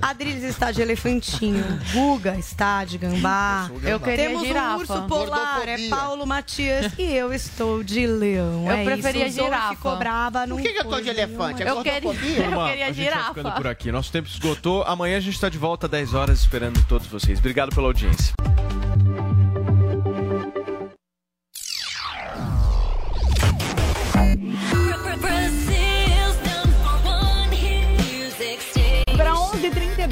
Adriles está de elefantinho, Guga está de gambá. Eu queria Temos girafa. um urso polar, é. Paulo Matias e eu estou de leão. Eu é preferia isso. Girafa. ficou brava, não Por que, que eu tô de elefante? É Eu queria-? Eu queria vai girafa. ficando por aqui. Nosso tempo esgotou. Amanhã a gente está de volta às 10 horas esperando todos vocês. Obrigado pela audiência.